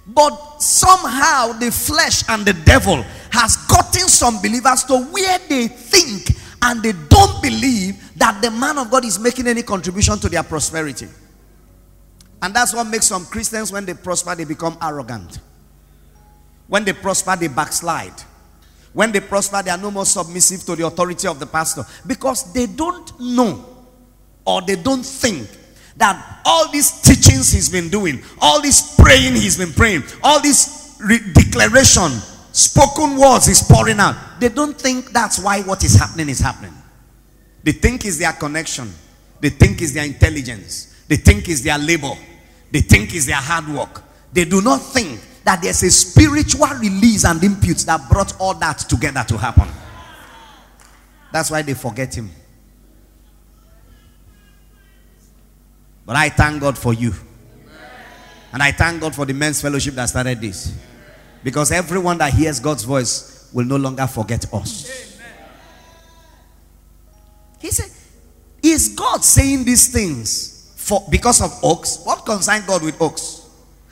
But somehow the flesh and the devil has gotten some believers to where they think and they don't believe that the man of God is making any contribution to their prosperity. And that's what makes some Christians, when they prosper, they become arrogant. When they prosper, they backslide. When they prosper, they are no more submissive to the authority of the pastor because they don't know or they don't think that all these teachings he's been doing, all this praying he's been praying, all this re- declaration, spoken words he's pouring out, they don't think that's why what is happening is happening. They think is their connection, they think is their intelligence, they think is their labor, they think is their hard work. They do not think that there's a spiritual release and imputes that brought all that together to happen. That's why they forget him. But I thank God for you. And I thank God for the men's fellowship that started this. Because everyone that hears God's voice will no longer forget us. He said, Is God saying these things for because of oaks. What concern God with oaks?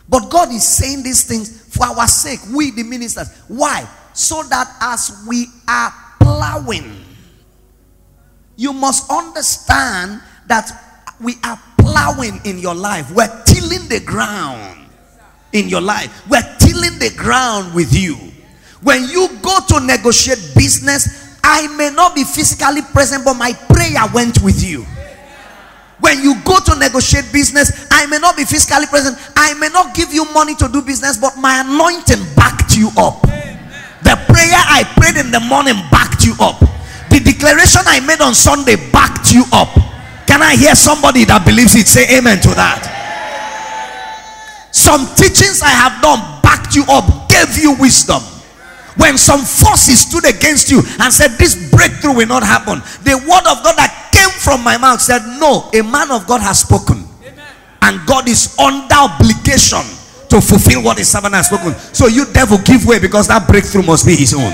But God is saying these things for our sake, we the ministers. Why? So that as we are plowing, you must understand that we are plowing in your life. We're tilling the ground in your life. We're tilling the ground with you. When you go to negotiate business, I may not be physically present, but my prayer went with you. When you go to negotiate business, I may not be physically present. I may not give you money to do business, but my anointing backed you up. The prayer I prayed in the morning backed you up. The declaration I made on Sunday backed you up. Can I hear somebody that believes it? Say amen to that. Some teachings I have done backed you up, gave you wisdom. When some forces stood against you and said, This breakthrough will not happen, the word of God that came from my mouth said, No, a man of God has spoken. Amen. And God is under obligation to fulfill what his servant has spoken. So you devil give way because that breakthrough must be his own.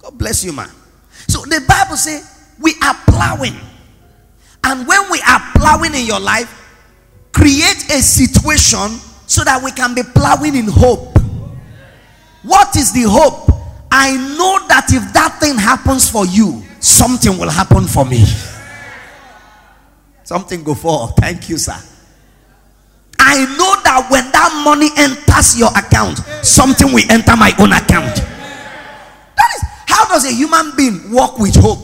God bless you, man. So the Bible says we are plowing. And when we are plowing in your life, create a situation so that we can be plowing in hope. What is the hope? I know that if that thing happens for you, something will happen for me. Something go for. Thank you, sir. I know that when that money enters your account, something will enter my own account. How does a human being walk with hope?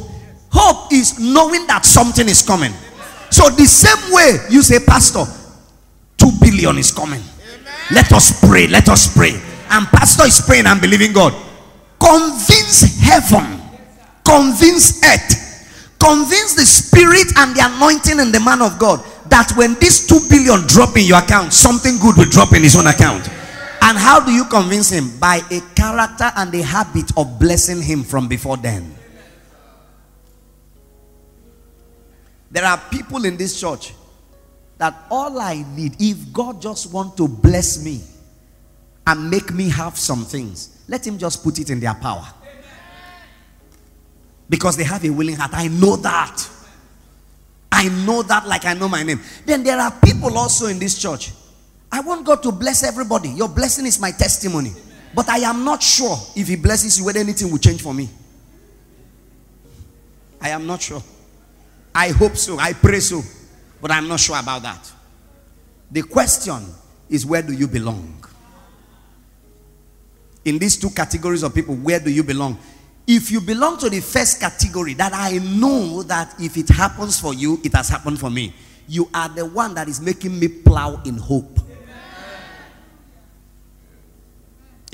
Hope is knowing that something is coming. So the same way you say, Pastor, two billion is coming. Let us pray. Let us pray. And pastor is praying and believing God. Convince heaven. Convince earth. Convince the spirit and the anointing and the man of God that when this two billion drop in your account, something good will drop in his own account. And how do you convince him? By a character and a habit of blessing him from before then. There are people in this church that all I need, if God just want to bless me and make me have some things, let him just put it in their power. Because they have a willing heart. I know that. I know that like I know my name. Then there are people also in this church. I want God to bless everybody. Your blessing is my testimony. But I am not sure if He blesses you whether anything will change for me. I am not sure. I hope so. I pray so. But I'm not sure about that. The question is where do you belong? In these two categories of people, where do you belong? If you belong to the first category, that I know that if it happens for you, it has happened for me. You are the one that is making me plow in hope.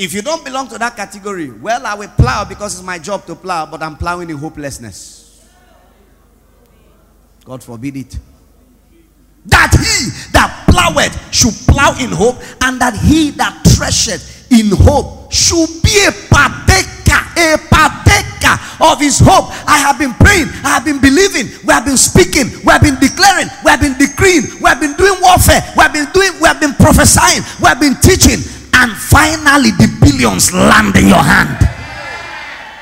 If you don't belong to that category, well, I will plow because it's my job to plow, but I'm plowing in hopelessness. God forbid it that he that ploweth should plow in hope, and that he that thresheth in hope should be a partaker, a partaker of his hope. I have been praying, I have been believing, we have been speaking, we have been declaring, we have been decreeing, we have been doing warfare, we have been doing, we have been prophesying, we have been teaching, and finally the billions land in your hand.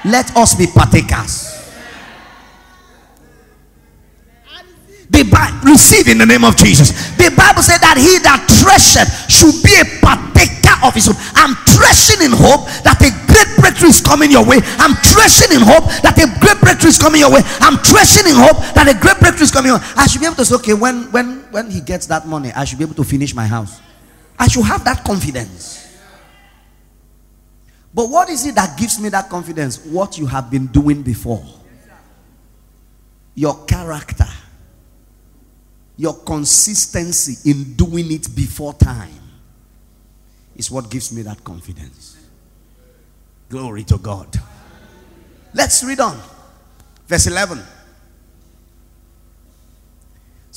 Let us be partakers. The receive in the name of Jesus. The Bible said that he that thresheth should be a partaker of his hope. I'm threshing in hope that a great breakthrough is coming your way. I'm threshing in hope that a great breakthrough is coming your way. I'm threshing in hope that a great breakthrough is coming. Your way. I should be able to say, okay, when when when he gets that money, I should be able to finish my house. I should have that confidence. But what is it that gives me that confidence? What you have been doing before. Your character your consistency in doing it before time is what gives me that confidence. Glory to God. Let's read on. Verse 11.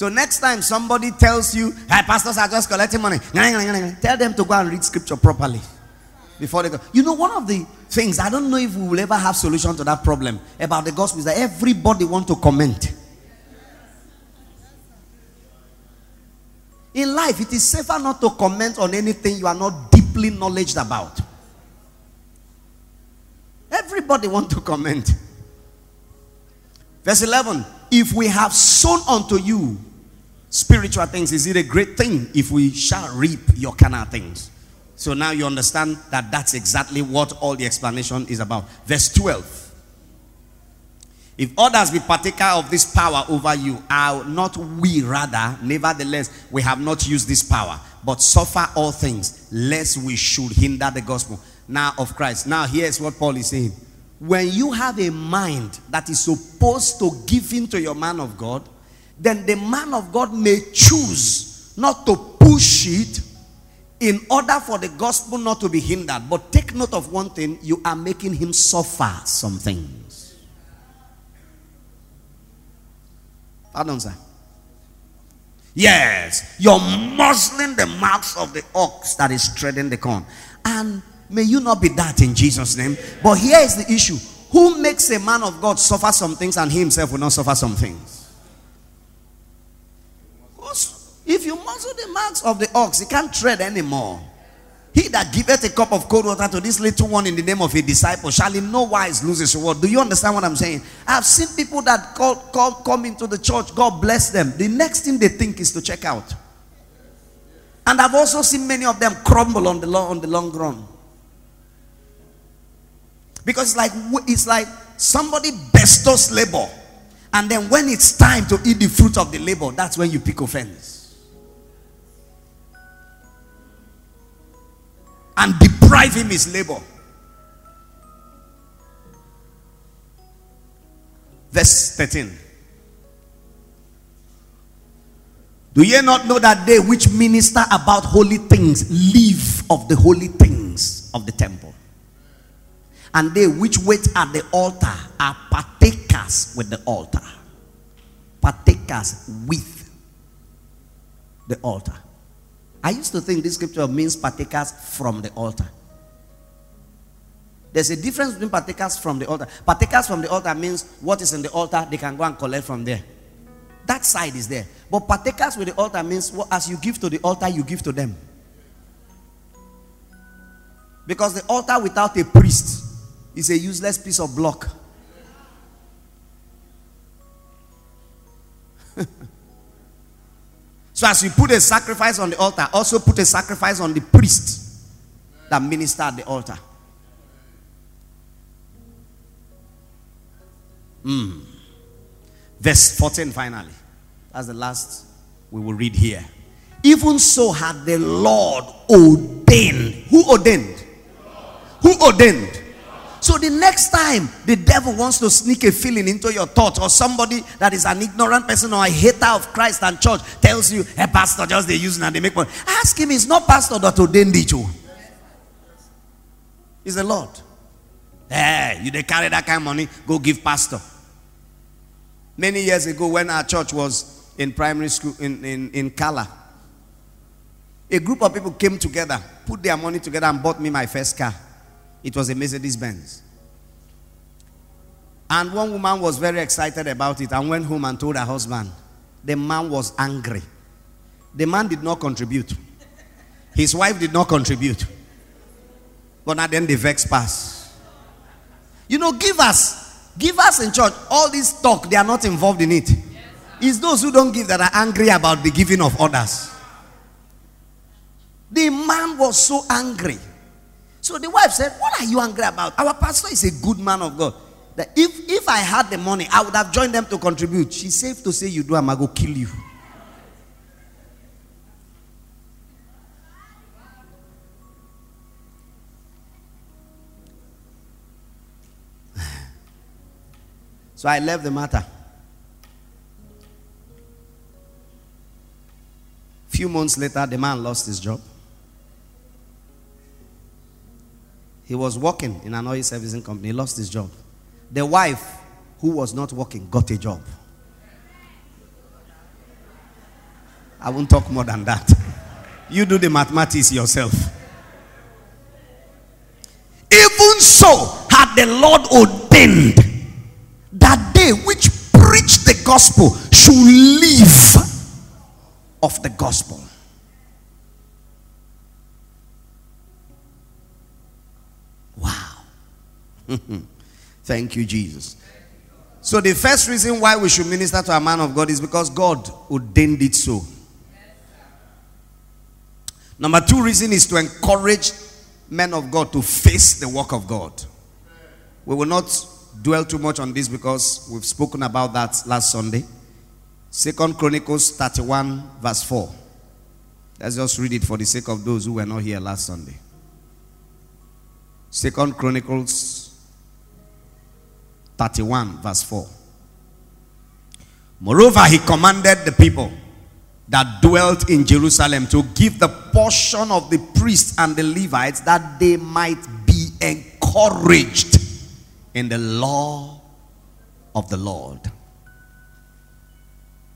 So next time somebody tells you, hey, pastors are just collecting money, tell them to go and read scripture properly before they go. You know, one of the things, I don't know if we will ever have solution to that problem about the gospel is that everybody want to comment. In life, it is safer not to comment on anything you are not deeply knowledge about. Everybody want to comment. Verse 11. if we have sown unto you spiritual things, is it a great thing if we shall reap your carnal things? So now you understand that that's exactly what all the explanation is about. Verse 12. If others be partaker of this power over you, are not we rather, nevertheless, we have not used this power, but suffer all things, lest we should hinder the gospel now of Christ. Now, here's what Paul is saying. When you have a mind that is supposed to give in to your man of God, then the man of God may choose not to push it in order for the gospel not to be hindered. But take note of one thing you are making him suffer some things. Pardon, sir. Yes, you're muzzling the mouths of the ox that is treading the corn. And may you not be that in Jesus' name. But here is the issue who makes a man of God suffer some things and he himself will not suffer some things? If you muzzle the mouths of the ox, he can't tread anymore. He that giveth a cup of cold water to this little one in the name of a disciple shall in no wise lose his reward. Do you understand what I'm saying? I've seen people that call, call, come into the church, God bless them. The next thing they think is to check out. And I've also seen many of them crumble on the long, on the long run. Because it's like it's like somebody bestows labor, and then when it's time to eat the fruit of the labor, that's when you pick offense. And deprive him his labor. Verse 13. Do ye not know that they which minister about holy things live of the holy things of the temple? And they which wait at the altar are partakers with the altar. Partakers with the altar. I used to think this scripture means partakers from the altar. There's a difference between partakers from the altar. Partakers from the altar means what is in the altar, they can go and collect from there. That side is there. But partakers with the altar means as you give to the altar, you give to them. Because the altar without a priest is a useless piece of block. So as you put a sacrifice on the altar, also put a sacrifice on the priest that minister at the altar. Mm. Verse 14 finally. That's the last we will read here. Even so had the Lord ordained. Who ordained? Who ordained? So the next time the devil wants to sneak a feeling into your thoughts, or somebody that is an ignorant person or a hater of Christ and church tells you, "Hey, pastor, just they use and they make money," ask him. It's not pastor that ordained it. You. It's the Lord. Hey, you they carry that kind of money, go give pastor. Many years ago, when our church was in primary school in, in, in Kala, a group of people came together, put their money together, and bought me my first car. It was a Mercedes Benz. And one woman was very excited about it and went home and told her husband. The man was angry. The man did not contribute. His wife did not contribute. But now then the vex pass. You know, give us, give us in church, all this talk, they are not involved in it. It's those who don't give that are angry about the giving of others. The man was so angry. So the wife said, What are you angry about? Our pastor is a good man of God. That if, if I had the money, I would have joined them to contribute. She's safe to say, You do, I'm going to kill you. So I left the matter. Few months later, the man lost his job. He was working in an oil servicing company. He lost his job. The wife, who was not working, got a job. I won't talk more than that. You do the mathematics yourself. Even so, had the Lord ordained that they which preach the gospel should live of the gospel. Thank you, Jesus. So, the first reason why we should minister to a man of God is because God ordained it so. Number two reason is to encourage men of God to face the work of God. We will not dwell too much on this because we've spoken about that last Sunday. Second Chronicles 31, verse 4. Let's just read it for the sake of those who were not here last Sunday. Second Chronicles 31, verse 4. Moreover, he commanded the people that dwelt in Jerusalem to give the portion of the priests and the Levites that they might be encouraged in the law of the Lord.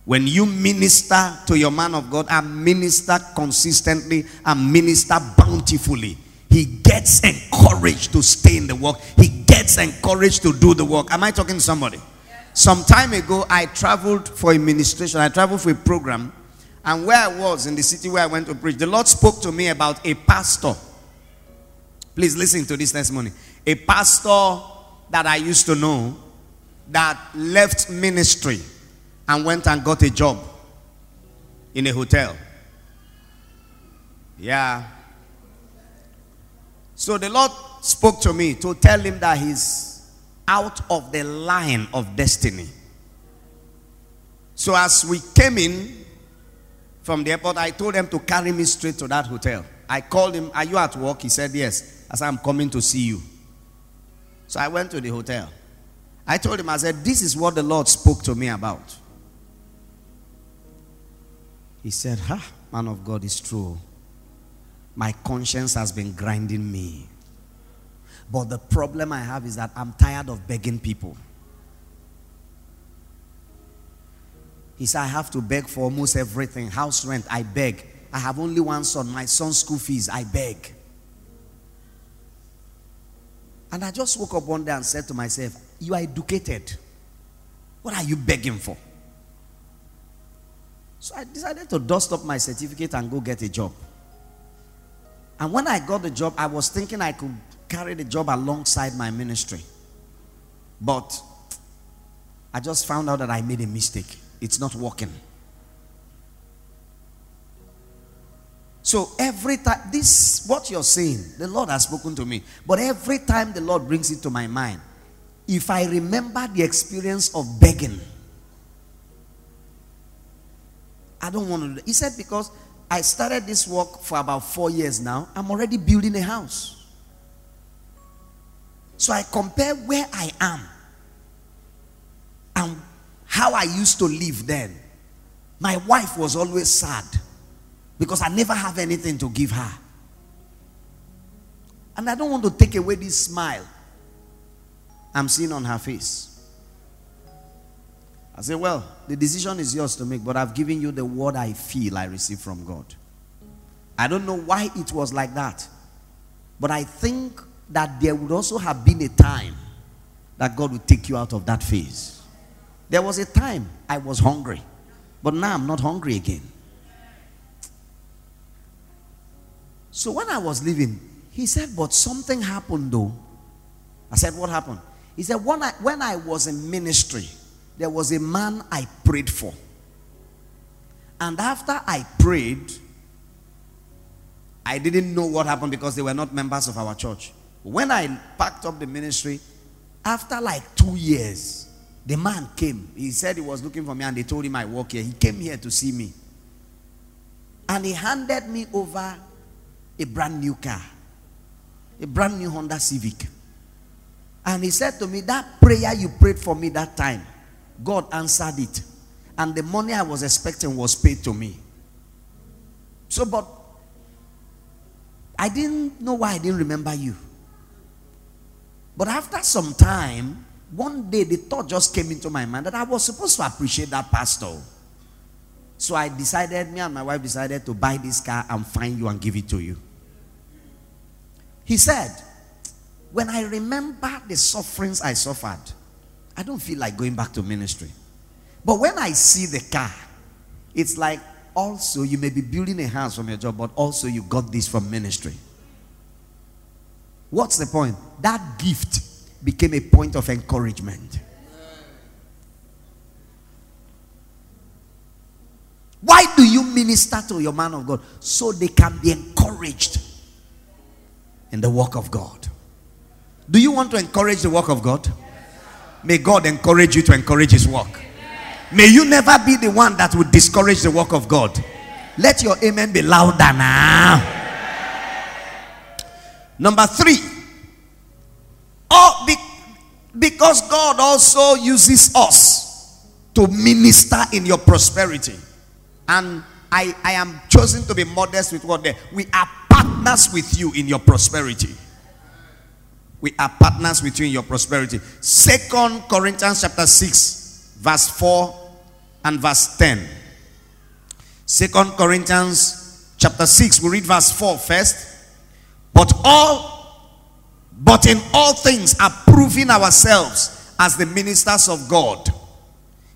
When you minister to your man of God and minister consistently and minister bountifully, he gets encouraged to stay in the work. He gets encouraged to do the work. Am I talking to somebody? Some time ago, I traveled for a ministration. I traveled for a program. And where I was in the city where I went to preach, the Lord spoke to me about a pastor. Please listen to this testimony. A pastor that I used to know that left ministry and went and got a job in a hotel. Yeah. So the Lord spoke to me to tell him that he's out of the line of destiny. So as we came in from the airport, I told them to carry me straight to that hotel. I called him, Are you at work? He said, Yes. I said, I'm coming to see you. So I went to the hotel. I told him, I said, This is what the Lord spoke to me about. He said, Ha, man of God, is true. My conscience has been grinding me. But the problem I have is that I'm tired of begging people. He said, I have to beg for almost everything. House rent, I beg. I have only one son. My son's school fees, I beg. And I just woke up one day and said to myself, You are educated. What are you begging for? So I decided to dust up my certificate and go get a job. And when I got the job, I was thinking I could carry the job alongside my ministry. But I just found out that I made a mistake. It's not working. So every time, this, what you're saying, the Lord has spoken to me. But every time the Lord brings it to my mind, if I remember the experience of begging, I don't want to. He said, because I started this work for about four years now, I'm already building a house. So I compare where I am and how I used to live then. My wife was always sad because I never have anything to give her. And I don't want to take away this smile I'm seeing on her face. I said, Well, the decision is yours to make, but I've given you the word I feel I received from God. I don't know why it was like that, but I think that there would also have been a time that God would take you out of that phase. There was a time I was hungry, but now I'm not hungry again. So when I was leaving, he said, But something happened though. I said, What happened? He said, When I, when I was in ministry, there was a man I prayed for. And after I prayed, I didn't know what happened because they were not members of our church. When I packed up the ministry, after like two years, the man came. He said he was looking for me and they told him I work here. He came here to see me. And he handed me over a brand new car, a brand new Honda Civic. And he said to me, That prayer you prayed for me that time, God answered it. And the money I was expecting was paid to me. So, but I didn't know why I didn't remember you. But after some time, one day the thought just came into my mind that I was supposed to appreciate that pastor. So I decided, me and my wife decided to buy this car and find you and give it to you. He said, When I remember the sufferings I suffered, I don't feel like going back to ministry. But when I see the car, it's like also you may be building a house from your job, but also you got this from ministry. What's the point? That gift became a point of encouragement. Why do you minister to your man of God? So they can be encouraged in the work of God. Do you want to encourage the work of God? May God encourage you to encourage His work. May you never be the one that would discourage the work of God. Let your amen be louder now. Number three, be, because God also uses us to minister in your prosperity. And I, I am chosen to be modest with what they we are partners with you in your prosperity. We are partners with you in your prosperity. Second Corinthians chapter 6, verse 4 and verse 10. Second Corinthians chapter 6, we read verse 4 first. But all, but in all things are proving ourselves as the ministers of God.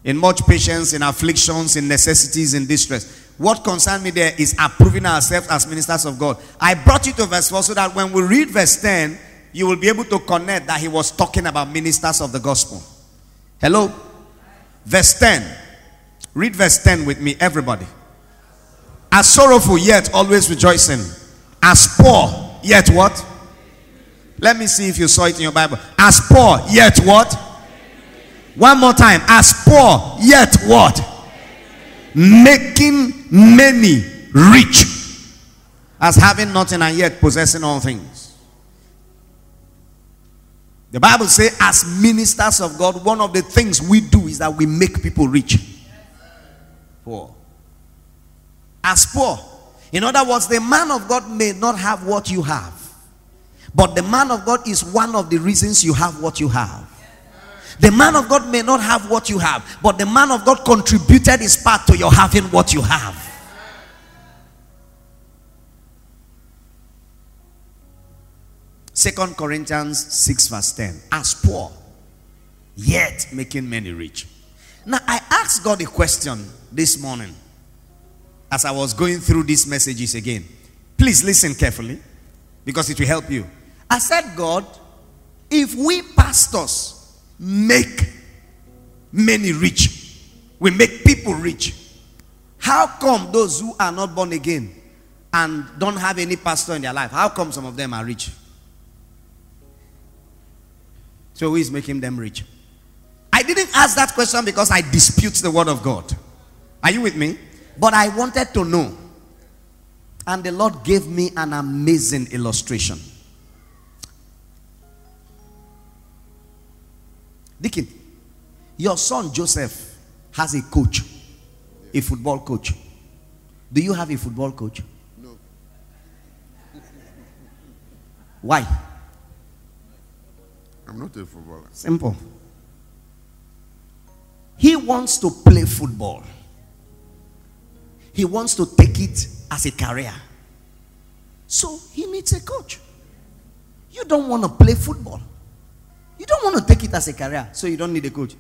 In much patience, in afflictions, in necessities, in distress. What concerned me there is approving ourselves as ministers of God. I brought you to verse 4 so that when we read verse 10, you will be able to connect that he was talking about ministers of the gospel. Hello? Verse 10. Read verse 10 with me, everybody. As sorrowful, yet always rejoicing. As poor, Yet what? Let me see if you saw it in your Bible. As poor, yet what? One more time. As poor, yet what? Making many rich. As having nothing and yet possessing all things. The Bible says, as ministers of God, one of the things we do is that we make people rich. Poor. As poor, in other words, the man of God may not have what you have, but the man of God is one of the reasons you have what you have. The man of God may not have what you have, but the man of God contributed his part to your having what you have. Second Corinthians 6 verse 10. As poor, yet making many rich. Now I asked God a question this morning as I was going through these messages again. Please listen carefully because it will help you. I said, God, if we pastors make many rich, we make people rich, how come those who are not born again and don't have any pastor in their life, how come some of them are rich? So who is making them rich? I didn't ask that question because I dispute the word of God. Are you with me? But I wanted to know. And the Lord gave me an amazing illustration. Deacon, your son Joseph has a coach, a football coach. Do you have a football coach? No. Why? I'm not a footballer. Simple. He wants to play football. He wants to take it as a career. So he needs a coach. You don't want to play football. You don't want to take it as a career, so you don't need a coach.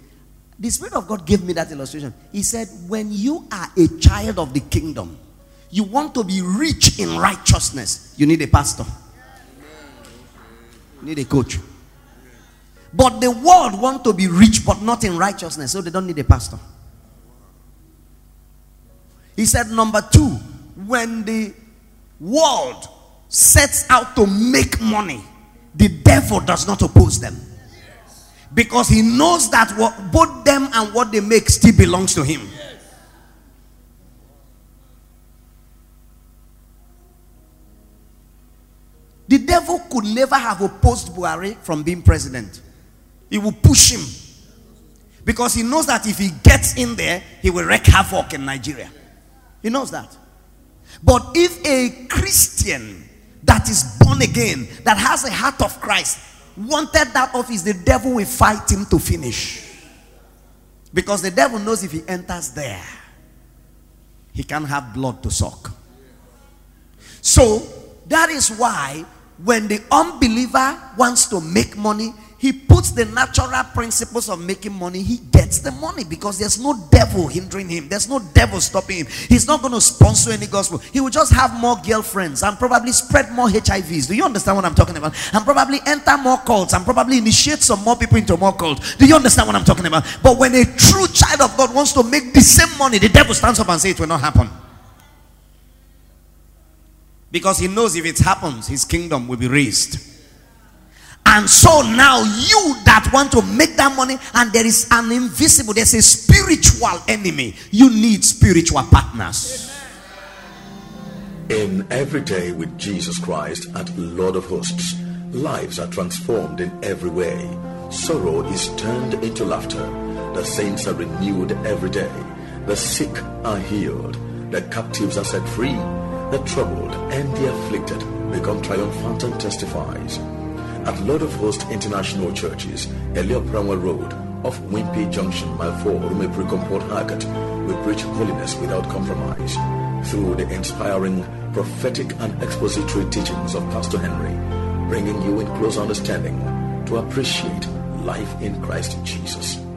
The Spirit of God gave me that illustration. He said, When you are a child of the kingdom, you want to be rich in righteousness, you need a pastor, you need a coach. But the world want to be rich but not in righteousness, so they don't need a pastor. He said, number two, when the world sets out to make money, the devil does not oppose them. Because he knows that what, both them and what they make still belongs to him. The devil could never have opposed Buhari from being president. He will push him. Because he knows that if he gets in there, he will wreak havoc in Nigeria. He knows that. But if a Christian that is born again, that has a heart of Christ, wanted that office, the devil will fight him to finish. Because the devil knows if he enters there, he can have blood to suck. So that is why when the unbeliever wants to make money, he puts the natural principles of making money, he gets the money because there's no devil hindering him, there's no devil stopping him. He's not going to sponsor any gospel, he will just have more girlfriends and probably spread more HIVs. Do you understand what I'm talking about? And probably enter more cults and probably initiate some more people into more cults. Do you understand what I'm talking about? But when a true child of God wants to make the same money, the devil stands up and says it will not happen. Because he knows if it happens, his kingdom will be razed. And so now you that want to make that money and there is an invisible, there's a spiritual enemy. You need spiritual partners. In every day with Jesus Christ at Lord of Hosts, lives are transformed in every way. Sorrow is turned into laughter. The saints are renewed every day. The sick are healed. The captives are set free. The troubled and the afflicted become triumphant and testifies. At Lord of Hosts International Churches, Elliot Bramwell Road, off Wimpy Junction, Mile 4, Rumepri Port Harcourt, we preach holiness without compromise through the inspiring prophetic and expository teachings of Pastor Henry, bringing you in close understanding to appreciate life in Christ Jesus.